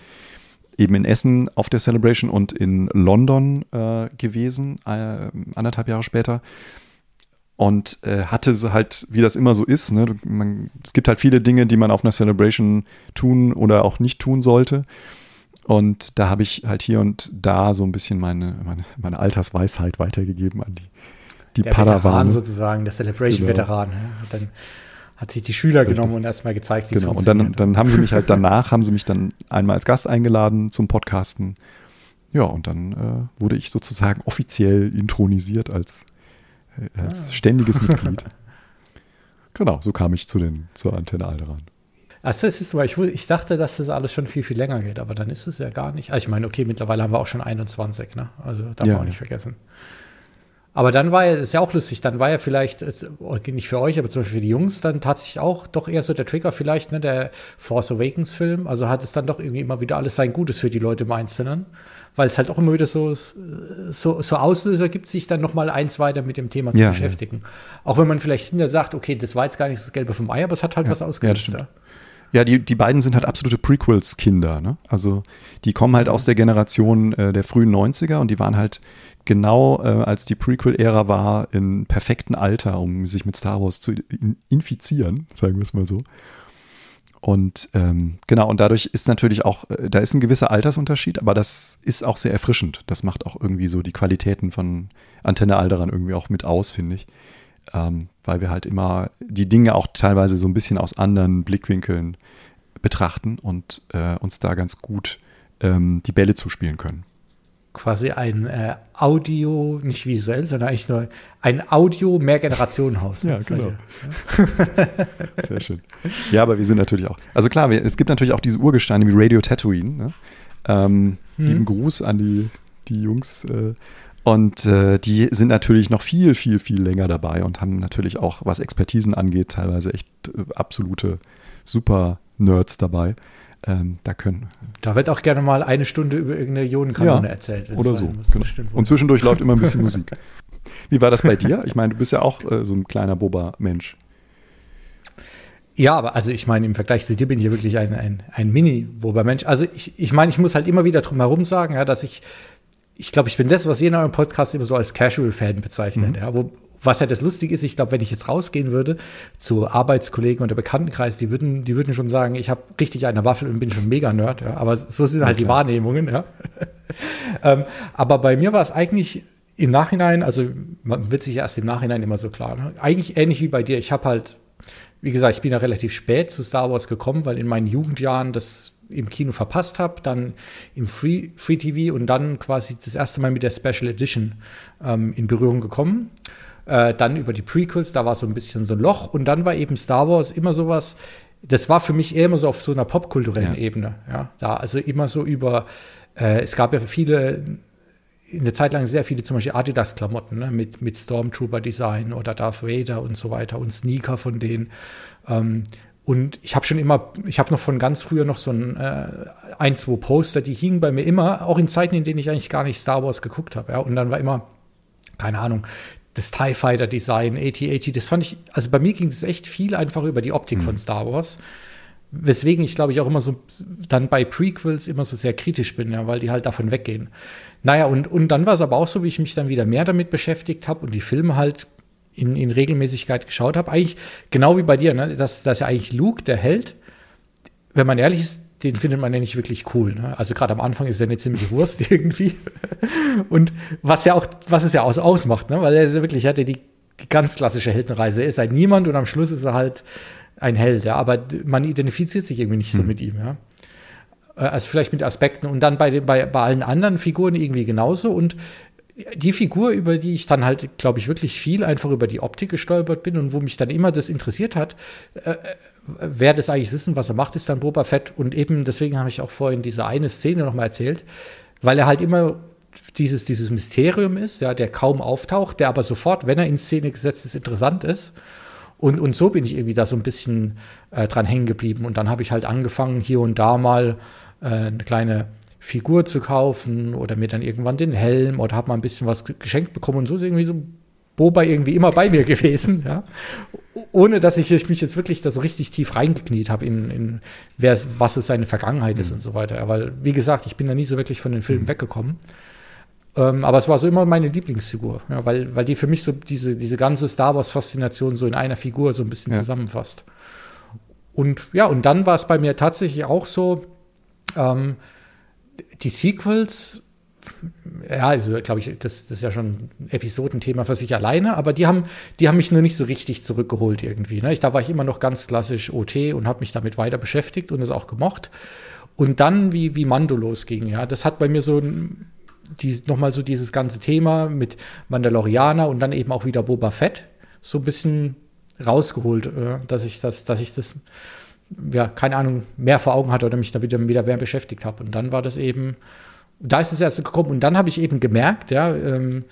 Speaker 2: eben in Essen auf der Celebration und in London äh, gewesen, äh, anderthalb Jahre später und äh, hatte sie halt, wie das immer so ist, ne? man, es gibt halt viele Dinge, die man auf einer Celebration tun oder auch nicht tun sollte. Und da habe ich halt hier und da so ein bisschen meine, meine, meine Altersweisheit weitergegeben an die, die
Speaker 1: der Padawan. Veteran sozusagen, der Celebration-Veteran. Genau. Dann hat sich die Schüler Richtig. genommen und erstmal gezeigt,
Speaker 2: wie genau. es funktioniert. Und dann, dann haben sie mich halt danach, haben sie mich dann einmal als Gast eingeladen zum Podcasten. Ja, und dann äh, wurde ich sozusagen offiziell intronisiert als als ah. ständiges Mitglied. genau, so kam ich zu den, zur Antenne Alderan.
Speaker 1: Also das ist, ich, ich dachte, dass das alles schon viel, viel länger geht, aber dann ist es ja gar nicht. Also ich meine, okay, mittlerweile haben wir auch schon 21, ne? Also darf ja, man auch nicht vergessen. Aber dann war ja, das ist ja auch lustig, dann war ja vielleicht, nicht für euch, aber zum Beispiel für die Jungs, dann tatsächlich auch doch eher so der Trigger vielleicht, ne, der Force Awakens Film. Also hat es dann doch irgendwie immer wieder alles sein Gutes für die Leute im Einzelnen weil es halt auch immer wieder so, so, so Auslöser gibt, sich dann noch mal eins weiter mit dem Thema zu ja, beschäftigen. Ja. Auch wenn man vielleicht hinterher sagt, okay, das war jetzt gar nicht das Gelbe vom Ei, aber es hat halt ja, was ausgelöst.
Speaker 2: Ja, ja, die, die beiden sind halt absolute Prequels-Kinder. Ne? Also die kommen halt aus der Generation äh, der frühen 90er und die waren halt genau, äh, als die Prequel-Ära war, in perfektem Alter, um sich mit Star Wars zu infizieren, sagen wir es mal so. Und ähm, genau, und dadurch ist natürlich auch, äh, da ist ein gewisser Altersunterschied, aber das ist auch sehr erfrischend. Das macht auch irgendwie so die Qualitäten von Antenne Alderan irgendwie auch mit aus, finde ich. Ähm, weil wir halt immer die Dinge auch teilweise so ein bisschen aus anderen Blickwinkeln betrachten und äh, uns da ganz gut ähm, die Bälle zuspielen können
Speaker 1: quasi ein äh, Audio, nicht visuell, sondern eigentlich nur ein Audio-Mehrgenerationenhaus.
Speaker 2: ja, genau. Sehr schön. Ja, aber wir sind natürlich auch, also klar, wir, es gibt natürlich auch diese Urgesteine wie Radio Tatooine. Ne? Ähm, hm. Lieben Gruß an die, die Jungs. Äh, und äh, die sind natürlich noch viel, viel, viel länger dabei und haben natürlich auch, was Expertisen angeht, teilweise echt äh, absolute Super-Nerds dabei. Ähm, da können.
Speaker 1: Da wird auch gerne mal eine Stunde über irgendeine Ionenkanone
Speaker 2: ja,
Speaker 1: erzählt.
Speaker 2: Oder so. Genau. Und zwischendurch läuft immer ein bisschen Musik. Wie war das bei dir? Ich meine, du bist ja auch äh, so ein kleiner Boba-Mensch.
Speaker 1: Ja, aber also ich meine, im Vergleich zu dir bin ich ja wirklich ein, ein, ein Mini-Boba-Mensch. Also ich, ich meine, ich muss halt immer wieder drum herum sagen, ja, dass ich, ich glaube, ich bin das, was ihr in eurem Podcast immer so als Casual-Fan bezeichnet, mhm. ja, wo, was ja das Lustige ist, ich glaube, wenn ich jetzt rausgehen würde zu Arbeitskollegen oder Bekanntenkreis, die würden, die würden schon sagen, ich habe richtig eine Waffel und bin schon mega Nerd. Ja. Aber so sind halt ja, die Wahrnehmungen. Ja. ähm, aber bei mir war es eigentlich im Nachhinein, also man wird sich erst im Nachhinein immer so klar. Ne? Eigentlich ähnlich wie bei dir. Ich habe halt, wie gesagt, ich bin ja relativ spät zu Star Wars gekommen, weil in meinen Jugendjahren das im Kino verpasst habe, dann im Free, Free TV und dann quasi das erste Mal mit der Special Edition ähm, in Berührung gekommen. Äh, dann über die Prequels, da war so ein bisschen so ein Loch. Und dann war eben Star Wars immer sowas, das war für mich eher immer so auf so einer popkulturellen ja. Ebene. Ja, da also immer so über, äh, es gab ja viele, in der Zeit lang sehr viele zum Beispiel Adidas-Klamotten ne? mit, mit Stormtrooper-Design oder Darth Vader und so weiter und Sneaker von denen. Ähm, und ich habe schon immer, ich habe noch von ganz früher noch so ein, äh, ein, zwei Poster, die hingen bei mir immer, auch in Zeiten, in denen ich eigentlich gar nicht Star Wars geguckt habe. Ja? Und dann war immer, keine Ahnung, das TIE Fighter Design, AT-AT, das fand ich, also bei mir ging es echt viel einfach über die Optik mhm. von Star Wars. Weswegen ich, glaube ich, auch immer so dann bei Prequels immer so sehr kritisch bin, ja, weil die halt davon weggehen. Naja, und, und dann war es aber auch so, wie ich mich dann wieder mehr damit beschäftigt habe und die Filme halt in, in Regelmäßigkeit geschaut habe. Eigentlich genau wie bei dir, ne? dass, dass ja eigentlich Luke, der Held, wenn man ehrlich ist, den findet man ja nicht wirklich cool. Ne? Also gerade am Anfang ist er eine ziemliche Wurst irgendwie. Und was ja auch, was es ja aus, ausmacht, ne? weil er wirklich hatte die ganz klassische Heldenreise. Er ist ein Niemand und am Schluss ist er halt ein Held, ja. Aber man identifiziert sich irgendwie nicht so hm. mit ihm, ja. Äh, also vielleicht mit Aspekten und dann bei, den, bei, bei allen anderen Figuren irgendwie genauso. Und die Figur, über die ich dann halt, glaube ich, wirklich viel einfach über die Optik gestolpert bin und wo mich dann immer das interessiert hat, äh, äh wer das eigentlich wissen, was er macht, ist dann Boba Fett. Und eben deswegen habe ich auch vorhin diese eine Szene nochmal erzählt, weil er halt immer dieses, dieses Mysterium ist, ja, der kaum auftaucht, der aber sofort, wenn er in Szene gesetzt ist, interessant ist. Und, und so bin ich irgendwie da so ein bisschen äh, dran hängen geblieben. Und dann habe ich halt angefangen, hier und da mal äh, eine kleine Figur zu kaufen oder mir dann irgendwann den Helm oder habe mal ein bisschen was geschenkt bekommen. Und so ist irgendwie so Boba irgendwie immer bei mir gewesen, ja. Ohne dass ich mich jetzt wirklich da so richtig tief reingekniet habe in, in wer, was es seine Vergangenheit ist mhm. und so weiter. Ja, weil, wie gesagt, ich bin da nie so wirklich von den Filmen mhm. weggekommen. Ähm, aber es war so immer meine Lieblingsfigur, ja, weil, weil die für mich so diese, diese ganze Star Wars-Faszination so in einer Figur so ein bisschen ja. zusammenfasst. Und ja, und dann war es bei mir tatsächlich auch so, ähm, die Sequels, ja, also glaube ich, das, das, ist ja schon ein Episodenthema für sich alleine, aber die haben, die haben mich nur nicht so richtig zurückgeholt irgendwie. Ne? Ich, da war ich immer noch ganz klassisch OT und habe mich damit weiter beschäftigt und es auch gemocht. Und dann, wie, wie Mando losging, ja, das hat bei mir so die, nochmal so dieses ganze Thema mit Mandalorianer und dann eben auch wieder Boba Fett so ein bisschen rausgeholt, äh, dass ich das, dass ich das, ja, keine Ahnung, mehr vor Augen hatte oder mich da wieder, wieder mehr beschäftigt habe. Und dann war das eben, da ist das erste gekommen und dann habe ich eben gemerkt, ja, ähm,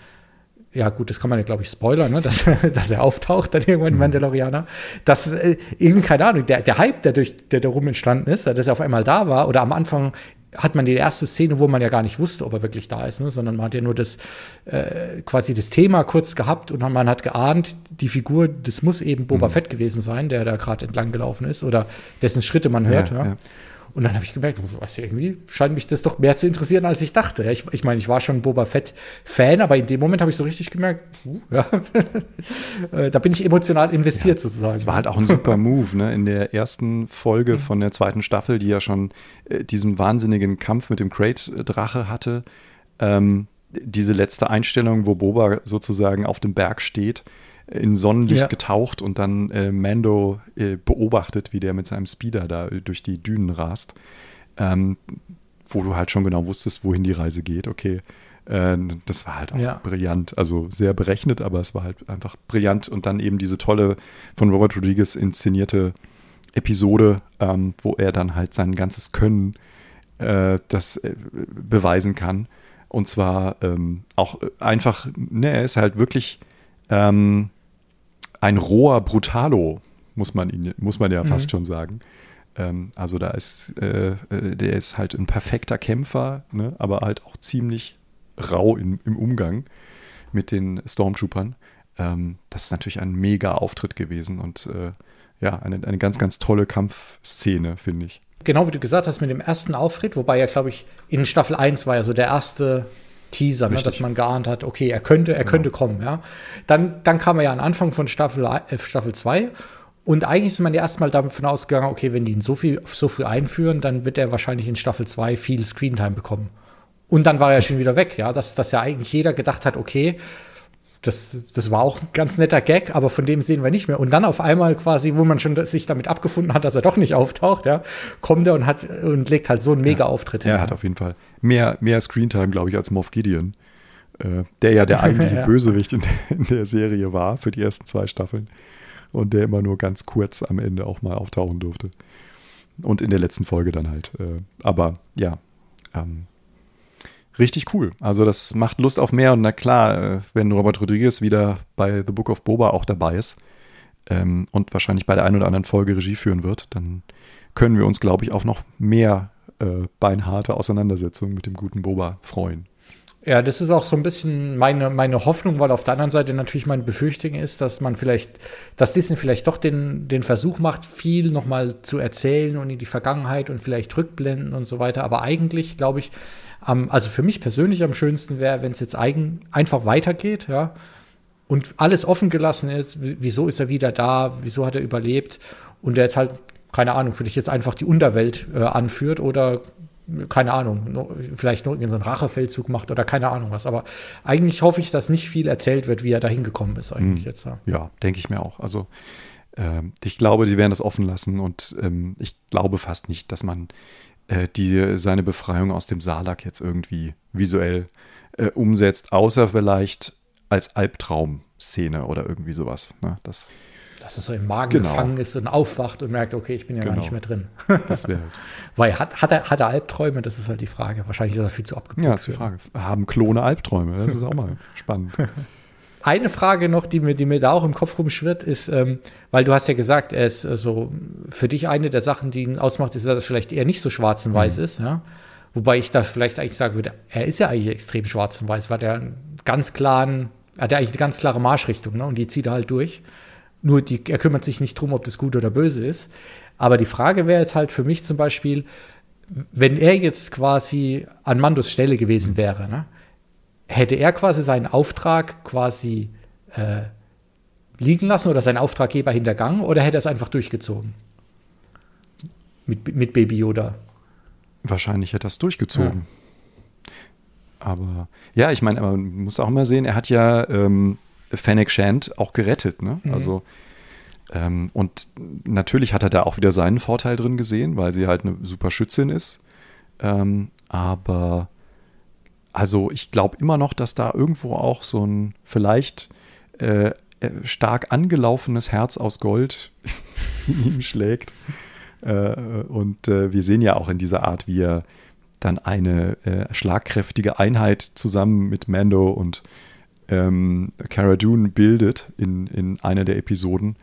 Speaker 1: ja gut, das kann man ja, glaube ich, spoilern, ne? dass, dass er auftaucht, dann irgendwann mhm. Mandalorianer. Dass äh, irgendwie, keine Ahnung, der, der Hype, der durch der darum entstanden ist, dass er auf einmal da war oder am Anfang hat man die erste Szene, wo man ja gar nicht wusste, ob er wirklich da ist, ne? sondern man hat ja nur das äh, quasi das Thema kurz gehabt und man hat geahnt, die Figur, das muss eben Boba mhm. Fett gewesen sein, der da gerade entlang gelaufen ist oder dessen Schritte man hört. Ja, ja. Ja. Und dann habe ich gemerkt, was irgendwie scheint mich das doch mehr zu interessieren, als ich dachte. Ich, ich meine, ich war schon Boba Fett-Fan, aber in dem Moment habe ich so richtig gemerkt, uh, ja, äh, da bin ich emotional investiert ja, sozusagen.
Speaker 2: Es war halt auch ein super Move, ne? In der ersten Folge mhm. von der zweiten Staffel, die ja schon äh, diesen wahnsinnigen Kampf mit dem Crate-Drache hatte. Ähm, diese letzte Einstellung, wo Boba sozusagen auf dem Berg steht in Sonnenlicht ja. getaucht und dann äh, Mando äh, beobachtet, wie der mit seinem Speeder da durch die Dünen rast. Ähm, wo du halt schon genau wusstest, wohin die Reise geht. Okay, äh, das war halt auch ja. brillant. Also sehr berechnet, aber es war halt einfach brillant. Und dann eben diese tolle von Robert Rodriguez inszenierte Episode, ähm, wo er dann halt sein ganzes Können äh, das äh, beweisen kann. Und zwar ähm, auch einfach, ne, er ist halt wirklich ähm, ein roher Brutalo, muss man, ihn, muss man ja fast mhm. schon sagen. Ähm, also da ist, äh, äh, der ist halt ein perfekter Kämpfer, ne, aber halt auch ziemlich rau in, im Umgang mit den Stormtroopern. Ähm, das ist natürlich ein mega Auftritt gewesen und äh, ja, eine, eine ganz, ganz tolle Kampfszene, finde ich.
Speaker 1: Genau wie du gesagt hast, mit dem ersten Auftritt, wobei ja, glaube ich, in Staffel 1 war ja so der erste Teaser, ne, dass man geahnt hat, okay, er könnte, er genau. könnte kommen, ja. Dann, dann kam er ja am Anfang von Staffel, äh, Staffel 2 und eigentlich ist man ja erstmal davon ausgegangen, okay, wenn die ihn so viel, so früh einführen, dann wird er wahrscheinlich in Staffel 2 viel Screentime bekommen. Und dann war er schon wieder weg, ja, dass, dass ja eigentlich jeder gedacht hat, okay, das, das war auch ein ganz netter Gag, aber von dem sehen wir nicht mehr. Und dann auf einmal quasi, wo man schon sich damit abgefunden hat, dass er doch nicht auftaucht, ja, kommt er und hat und legt halt so einen Mega-Auftritt
Speaker 2: hin. Er hat auf jeden Fall mehr, mehr Screentime, glaube ich, als Moff Gideon, äh, der ja der eigentliche ja. Bösewicht in, in, der Serie war für die ersten zwei Staffeln und der immer nur ganz kurz am Ende auch mal auftauchen durfte. Und in der letzten Folge dann halt. Äh, aber ja, ähm, richtig cool. Also das macht Lust auf mehr und na klar, äh, wenn Robert Rodriguez wieder bei The Book of Boba auch dabei ist ähm, und wahrscheinlich bei der einen oder anderen Folge Regie führen wird, dann können wir uns, glaube ich, auf noch mehr äh, beinharte Auseinandersetzungen mit dem guten Boba freuen.
Speaker 1: Ja, das ist auch so ein bisschen meine, meine Hoffnung, weil auf der anderen Seite natürlich meine Befürchtung ist, dass man vielleicht, dass Disney vielleicht doch den, den Versuch macht, viel nochmal zu erzählen und in die Vergangenheit und vielleicht rückblenden und so weiter. Aber eigentlich, glaube ich, ähm, also für mich persönlich am schönsten wäre, wenn es jetzt eigen, einfach weitergeht, ja, und alles offen gelassen ist. Wieso ist er wieder da? Wieso hat er überlebt? Und der jetzt halt, keine Ahnung, vielleicht jetzt einfach die Unterwelt äh, anführt oder keine Ahnung, vielleicht nur so einen Rachefeldzug macht oder keine Ahnung was. Aber eigentlich hoffe ich, dass nicht viel erzählt wird, wie er da hingekommen ist eigentlich
Speaker 2: hm.
Speaker 1: jetzt.
Speaker 2: Ja, ja denke ich mir auch. Also äh, ich glaube, sie werden das offen lassen und ähm, ich glaube fast nicht, dass man äh, die, seine Befreiung aus dem Salak jetzt irgendwie visuell äh, umsetzt, außer vielleicht als Albtraum-Szene oder irgendwie sowas. Ne? Das
Speaker 1: dass es so im Magen
Speaker 2: genau.
Speaker 1: gefangen ist und aufwacht und merkt, okay, ich bin ja genau. gar nicht mehr drin.
Speaker 2: das wäre
Speaker 1: halt. Weil hat, hat, er, hat er Albträume? Das ist halt die Frage. Wahrscheinlich ist er viel zu abgepumpt.
Speaker 2: Ja, die Frage. Haben Klone Albträume? Das ist auch mal spannend.
Speaker 1: Eine Frage noch, die mir, die mir da auch im Kopf rumschwirrt, ist, ähm, weil du hast ja gesagt, er ist also für dich eine der Sachen, die ihn ausmacht, ist, dass es vielleicht eher nicht so schwarz und weiß mhm. ist, ja. Wobei ich da vielleicht eigentlich sagen würde, er ist ja eigentlich extrem schwarz und weiß, weil er einen ganz klaren, hat er eigentlich eine ganz klare Marschrichtung, ne? Und die zieht er halt durch. Nur die, er kümmert sich nicht drum, ob das gut oder böse ist. Aber die Frage wäre jetzt halt für mich zum Beispiel, wenn er jetzt quasi an Mandos Stelle gewesen wäre, ne, hätte er quasi seinen Auftrag quasi äh, liegen lassen oder seinen Auftraggeber hintergangen oder hätte er es einfach durchgezogen? Mit, mit Baby Yoda.
Speaker 2: Wahrscheinlich hätte er es durchgezogen. Ja. Aber ja, ich meine, man muss auch immer sehen, er hat ja ähm, Fennec Shand auch gerettet. Ne? Mhm. Also ähm, und natürlich hat er da auch wieder seinen Vorteil drin gesehen, weil sie halt eine super Schützin ist. Ähm, aber also ich glaube immer noch, dass da irgendwo auch so ein vielleicht äh, äh stark angelaufenes Herz aus Gold in ihm schlägt. Äh, und äh, wir sehen ja auch in dieser Art, wie er dann eine äh, schlagkräftige Einheit zusammen mit Mando und ähm, Cara Dune bildet in, in einer der Episoden,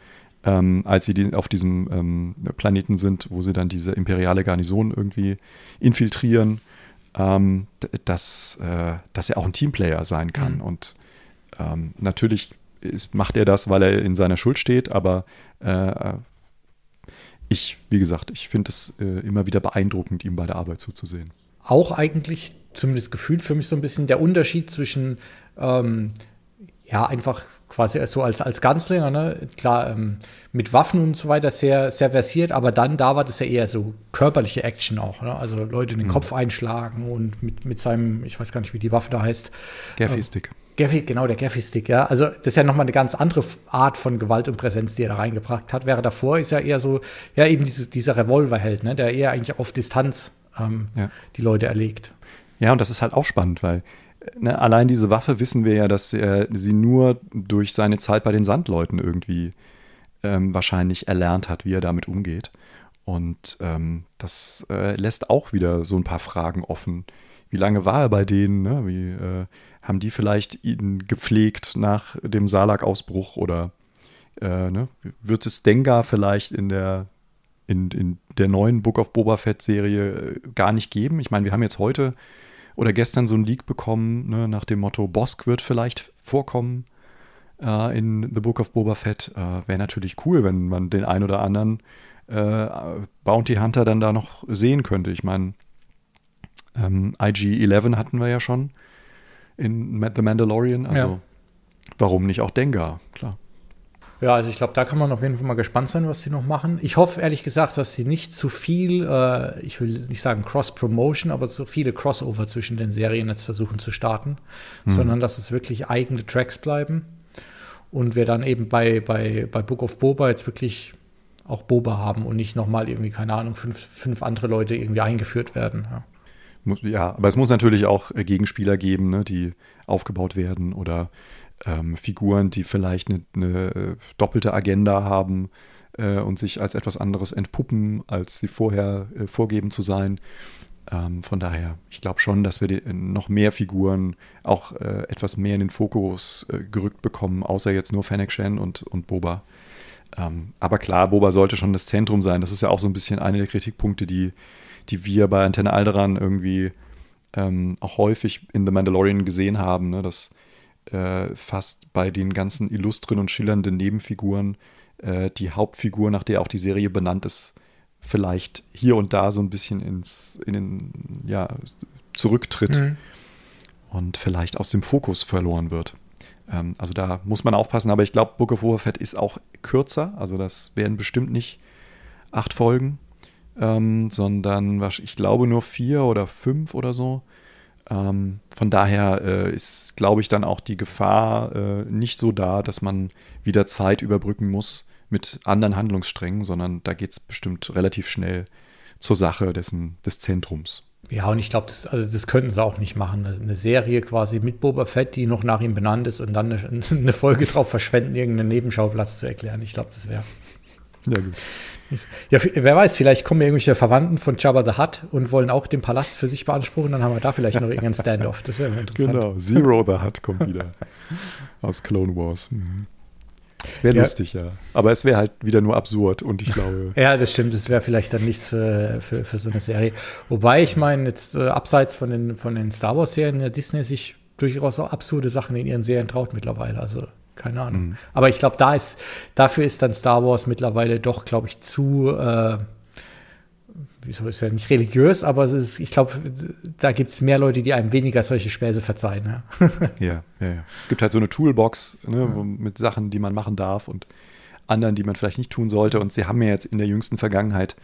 Speaker 2: ähm, als sie die, auf diesem ähm, Planeten sind, wo sie dann diese imperiale Garnison irgendwie infiltrieren, ähm, dass, äh, dass er auch ein Teamplayer sein kann. Mhm. Und ähm, natürlich ist, macht er das, weil er in seiner Schuld steht, aber äh, ich, wie gesagt, ich finde es äh, immer wieder beeindruckend, ihm bei der Arbeit zuzusehen.
Speaker 1: Auch eigentlich, zumindest gefühlt für mich so ein bisschen der Unterschied zwischen ähm, ja, einfach quasi so als, als Ganzlinger, ne? klar, ähm, mit Waffen und so weiter sehr, sehr versiert, aber dann da war das ja eher so körperliche Action auch, ne? also Leute in den mhm. Kopf einschlagen und mit, mit seinem, ich weiß gar nicht, wie die Waffe da heißt.
Speaker 2: Gaffy-Stick.
Speaker 1: Gaffy, genau, der Gaffy-Stick, ja. Also das ist ja nochmal eine ganz andere Art von Gewalt und Präsenz, die er da reingebracht hat. Wäre davor ist ja eher so, ja, eben diese, dieser Revolverheld, ne? der eher eigentlich auf Distanz ähm, ja. die Leute erlegt.
Speaker 2: Ja, und das ist halt auch spannend, weil ne, allein diese Waffe wissen wir ja, dass er sie nur durch seine Zeit bei den Sandleuten irgendwie ähm, wahrscheinlich erlernt hat, wie er damit umgeht. Und ähm, das äh, lässt auch wieder so ein paar Fragen offen. Wie lange war er bei denen? Ne? Wie äh, haben die vielleicht ihn gepflegt nach dem Salak-Ausbruch oder äh, ne? wird es Dengar vielleicht in der in, in der neuen Book of Boba Fett Serie äh, gar nicht geben? Ich meine, wir haben jetzt heute oder gestern so ein Leak bekommen, ne, nach dem Motto, Bosk wird vielleicht vorkommen äh, in The Book of Boba Fett. Äh, Wäre natürlich cool, wenn man den ein oder anderen äh, Bounty Hunter dann da noch sehen könnte. Ich meine, ähm, IG-11 hatten wir ja schon in The Mandalorian, also ja. warum nicht auch Dengar, klar.
Speaker 1: Ja, also ich glaube, da kann man auf jeden Fall mal gespannt sein, was sie noch machen. Ich hoffe ehrlich gesagt, dass sie nicht zu viel, äh, ich will nicht sagen Cross-Promotion, aber so viele Crossover zwischen den Serien jetzt versuchen zu starten, mhm. sondern dass es wirklich eigene Tracks bleiben. Und wir dann eben bei, bei, bei Book of Boba jetzt wirklich auch Boba haben und nicht nochmal irgendwie, keine Ahnung, fünf, fünf andere Leute irgendwie eingeführt werden.
Speaker 2: Ja. ja, aber es muss natürlich auch äh, Gegenspieler geben, ne, die aufgebaut werden oder ähm, Figuren, die vielleicht eine, eine äh, doppelte Agenda haben äh, und sich als etwas anderes entpuppen, als sie vorher äh, vorgeben zu sein. Ähm, von daher, ich glaube schon, dass wir die, äh, noch mehr Figuren auch äh, etwas mehr in den Fokus äh, gerückt bekommen, außer jetzt nur Fennec Shen und, und Boba. Ähm, aber klar, Boba sollte schon das Zentrum sein. Das ist ja auch so ein bisschen einer der Kritikpunkte, die, die wir bei Antenne Alderan irgendwie ähm, auch häufig in The Mandalorian gesehen haben, ne, dass äh, fast bei den ganzen illustren und schillernden Nebenfiguren äh, die Hauptfigur, nach der auch die Serie benannt ist, vielleicht hier und da so ein bisschen ins, in den, ja, zurücktritt mhm. und vielleicht aus dem Fokus verloren wird. Ähm, also da muss man aufpassen, aber ich glaube, Book of Boba Fett ist auch kürzer, also das werden bestimmt nicht acht Folgen, ähm, sondern ich glaube nur vier oder fünf oder so. Ähm, von daher äh, ist, glaube ich, dann auch die Gefahr äh, nicht so da, dass man wieder Zeit überbrücken muss mit anderen Handlungssträngen, sondern da geht es bestimmt relativ schnell zur Sache dessen, des Zentrums.
Speaker 1: Ja, und ich glaube, das, also das könnten sie auch nicht machen. Eine Serie quasi mit Boba Fett, die noch nach ihm benannt ist und dann eine, eine Folge drauf verschwenden, irgendeinen Nebenschauplatz zu erklären. Ich glaube, das wäre. Ja, gut. Ja, wer weiß, vielleicht kommen irgendwelche Verwandten von Jabba the Hutt und wollen auch den Palast für sich beanspruchen, dann haben wir da vielleicht noch irgendeinen Standoff. Das wäre interessant. Genau,
Speaker 2: Zero the Hutt kommt wieder aus Clone Wars. Mhm. Wäre ja. lustig, ja. Aber es wäre halt wieder nur absurd und ich glaube.
Speaker 1: ja, das stimmt. Es wäre vielleicht dann nichts für, für, für, so eine Serie. Wobei ich meine, jetzt äh, abseits von den, von den Star Wars-Serien, der Disney sich durchaus auch absurde Sachen in ihren Serien traut mittlerweile. Also keine Ahnung. Mhm. Aber ich glaube, da ist, dafür ist dann Star Wars mittlerweile doch, glaube ich, zu, äh, wieso ist ja nicht religiös, aber ist, ich glaube, da gibt es mehr Leute, die einem weniger solche Späße verzeihen.
Speaker 2: Ja, ja, ja, ja. Es gibt halt so eine Toolbox ne, ja. mit Sachen, die man machen darf und anderen, die man vielleicht nicht tun sollte. Und sie haben ja jetzt in der jüngsten Vergangenheit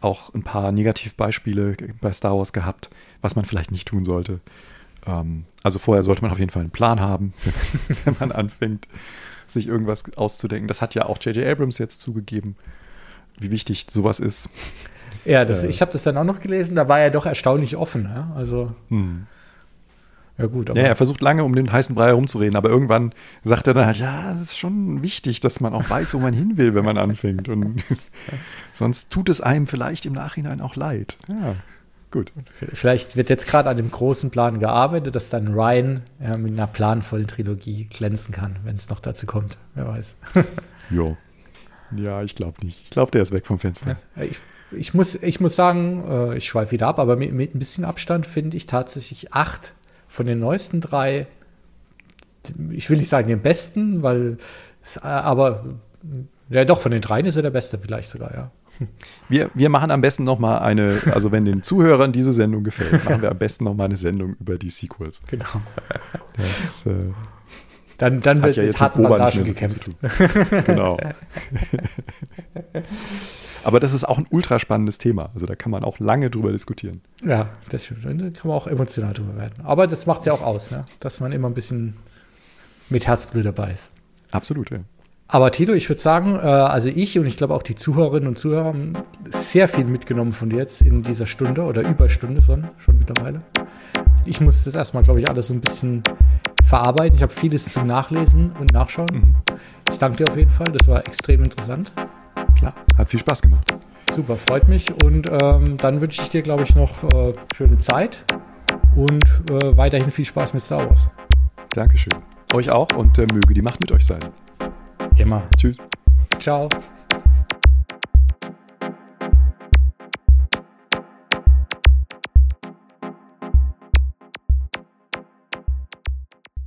Speaker 2: auch ein paar Negativbeispiele bei Star Wars gehabt, was man vielleicht nicht tun sollte. Ähm, also vorher sollte man auf jeden Fall einen Plan haben, wenn man anfängt, sich irgendwas auszudenken. Das hat ja auch J.J. Abrams jetzt zugegeben, wie wichtig sowas ist.
Speaker 1: Ja, das, äh, ich habe das dann auch noch gelesen, da war er doch erstaunlich offen. Ja? Also. Hm.
Speaker 2: Ja, gut. ja, er versucht lange um den heißen Brei herumzureden, aber irgendwann sagt er dann halt, ja, es ist schon wichtig, dass man auch weiß, wo man hin will, wenn man anfängt. Und sonst tut es einem vielleicht im Nachhinein auch leid. Ja. Gut.
Speaker 1: Vielleicht wird jetzt gerade an dem großen Plan gearbeitet, dass dann Ryan ja, mit einer planvollen Trilogie glänzen kann, wenn es noch dazu kommt. Wer weiß.
Speaker 2: jo. Ja, ich glaube nicht. Ich glaube, der ist weg vom Fenster.
Speaker 1: Ja, ich, ich, muss, ich muss sagen, äh, ich schweife wieder ab, aber mit, mit ein bisschen Abstand finde ich tatsächlich acht von den neuesten drei, ich will nicht sagen den besten, weil, es, äh, aber ja doch, von den dreien ist er der beste vielleicht sogar, ja.
Speaker 2: Wir, wir machen am besten noch mal eine, also wenn den Zuhörern diese Sendung gefällt, machen wir am besten noch mal eine Sendung über die Sequels.
Speaker 1: Genau. Das, äh, dann, dann wird
Speaker 2: ja jetzt mit Boba nicht mehr so gekämpft. genau. Aber das ist auch ein ultra spannendes Thema. Also da kann man auch lange drüber diskutieren.
Speaker 1: Ja, das stimmt. Da kann man auch emotional drüber werden. Aber das macht es ja auch aus, ne? dass man immer ein bisschen mit Herzblut dabei ist.
Speaker 2: Absolut, ja.
Speaker 1: Aber Tilo, ich würde sagen, äh, also ich und ich glaube auch die Zuhörerinnen und Zuhörer haben sehr viel mitgenommen von dir jetzt in dieser Stunde oder Überstunde schon, schon mittlerweile. Ich muss das erstmal, glaube ich, alles so ein bisschen verarbeiten. Ich habe vieles zum Nachlesen und Nachschauen. Mhm. Ich danke dir auf jeden Fall, das war extrem interessant.
Speaker 2: Klar, hat viel Spaß gemacht.
Speaker 1: Super, freut mich. Und ähm, dann wünsche ich dir, glaube ich, noch äh, schöne Zeit und äh, weiterhin viel Spaß mit Star Wars.
Speaker 2: Dankeschön. Euch auch und äh, möge die Macht mit euch sein.
Speaker 1: Immer.
Speaker 2: Tschüss.
Speaker 1: Ciao.